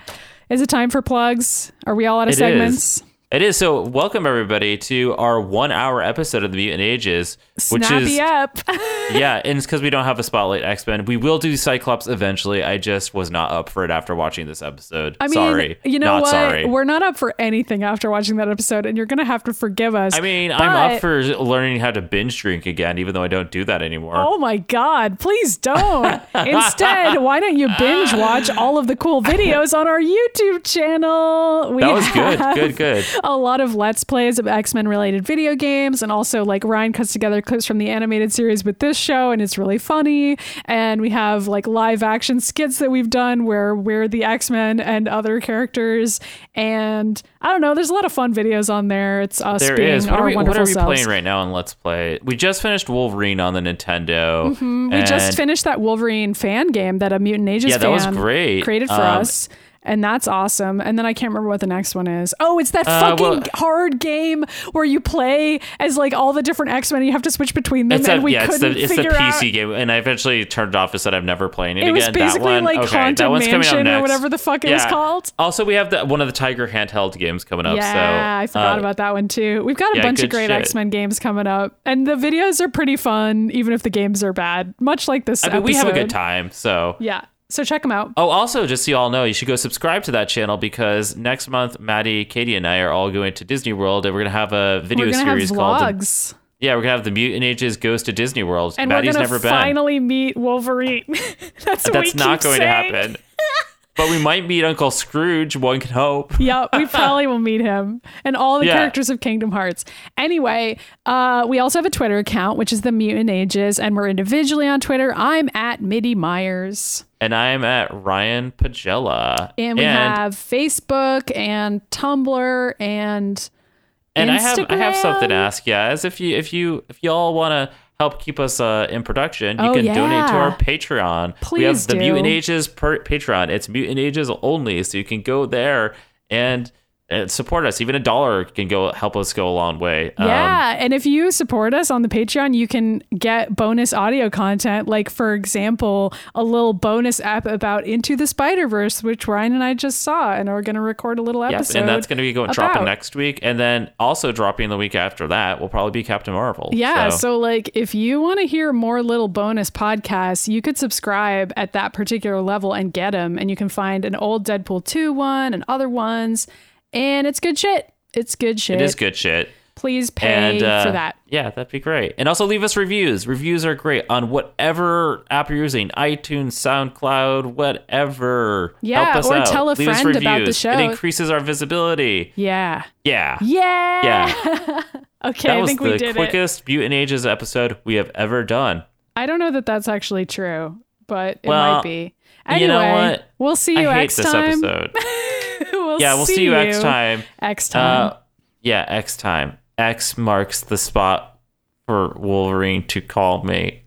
is it time for plugs? Are we all out of It segments? is. It is. So, welcome everybody to our one hour episode of the Mutant Ages, which Snappy is up. yeah, and it's because we don't have a spotlight X Men. We will do Cyclops eventually. I just was not up for it after watching this episode. I mean, sorry, you know not what? sorry. We're not up for anything after watching that episode, and you're gonna have to forgive us. I mean, I'm up for learning how to binge drink again, even though I don't do that anymore. Oh my God, please don't. Instead, why don't you binge watch all of the cool videos on our YouTube channel? We that was good, good, good. A lot of let's plays of X-Men related video games and also like Ryan cuts together clips from the animated series with this show and it's really funny and we have like live action skits that we've done where we're the X-Men and other characters and I don't know there's a lot of fun videos on there it's us There being is. What our are we, what are we selves. playing right now on Let's Play? We just finished Wolverine on the Nintendo. Mm-hmm. We just finished that Wolverine fan game that a Mutant Ages Yeah, that was great. created for Um, us. And that's awesome. And then I can't remember what the next one is. Oh, it's that Uh, fucking well- hard game where you play as like all the different X Men you have to switch between them. It's and a, we yeah, couldn't the, it's the PC out. game, and I eventually turned it off and said I'm never playing it, It again. was that basically one, like okay, that Haunted one's coming Mansion up or whatever the fuck it was called. Also, we have the, one of the Tiger handheld games coming up. yeah, so I forgot uh, about that one too. We've got a yeah, bunch of great. X Men games coming up, and the videos are pretty fun, even if the games are bad. Much like this. I mean, we have a good time. So Yeah, so check them out. Oh, also, just so you all know, you should go subscribe to that channel because next month, Maddy, Katie, and I are all going to Disney World, and we're gonna have a video We're gonna have series called. the- vlogs. yeah, we're gonna have the Mutant Ages Goes to Disney World. and Maddy's we're gonna never been. finally meet Wolverine. That's what That's not going saying. to happen. but we might meet Uncle Scrooge. One can hope. yeah, we probably will meet him and all the Yeah. characters of Kingdom Hearts. Anyway, uh, we also have a Twitter account, which is the Mutant Ages, and we're individually on Twitter. I'm at MIDImyers. And I'm at Ryan Pagella. And we have Facebook and Tumblr and and I have I have something to ask you. As if you if you if y'all want to help keep us uh, in production, you Oh, can donate to our Patreon. Please we have the do. Mutant Ages per- Patreon. It's Mutant Ages only, so you can go there and. And support us. Even a dollar can go help us go a long way. Um, Yeah, and if you support us on the Patreon, you can get bonus audio content. Like, for example, a little bonus app about Into the Spider Verse, which Ryan and I just saw, and we're going to record a little Yes, episode. and that's going to be going dropping next week, and then also dropping the week after that will probably be Captain Marvel. Yeah, so, so like if you want to hear more little bonus podcasts, you could subscribe at that particular level and get them, and you can find an old Deadpool two one and other ones, and it's good shit. It's good shit. it is good shit. Please pay and uh, for that. Yeah, that'd be great. And also leave us reviews. Reviews are great on whatever app you're using, iTunes, SoundCloud, whatever. Yeah, Help us or out. tell a Leave friend about the show. It increases our visibility. Yeah. Yeah. Yeah. Yeah. okay, That I think we did it. quickest Mutant Ages episode we have ever done. I don't know that that's actually true, but it Well, might be. Anyway, you know what? we'll see you I hate next this time. we'll yeah, we'll see you next time. X time. Uh, yeah, X time. X marks the spot for Wolverine to call me.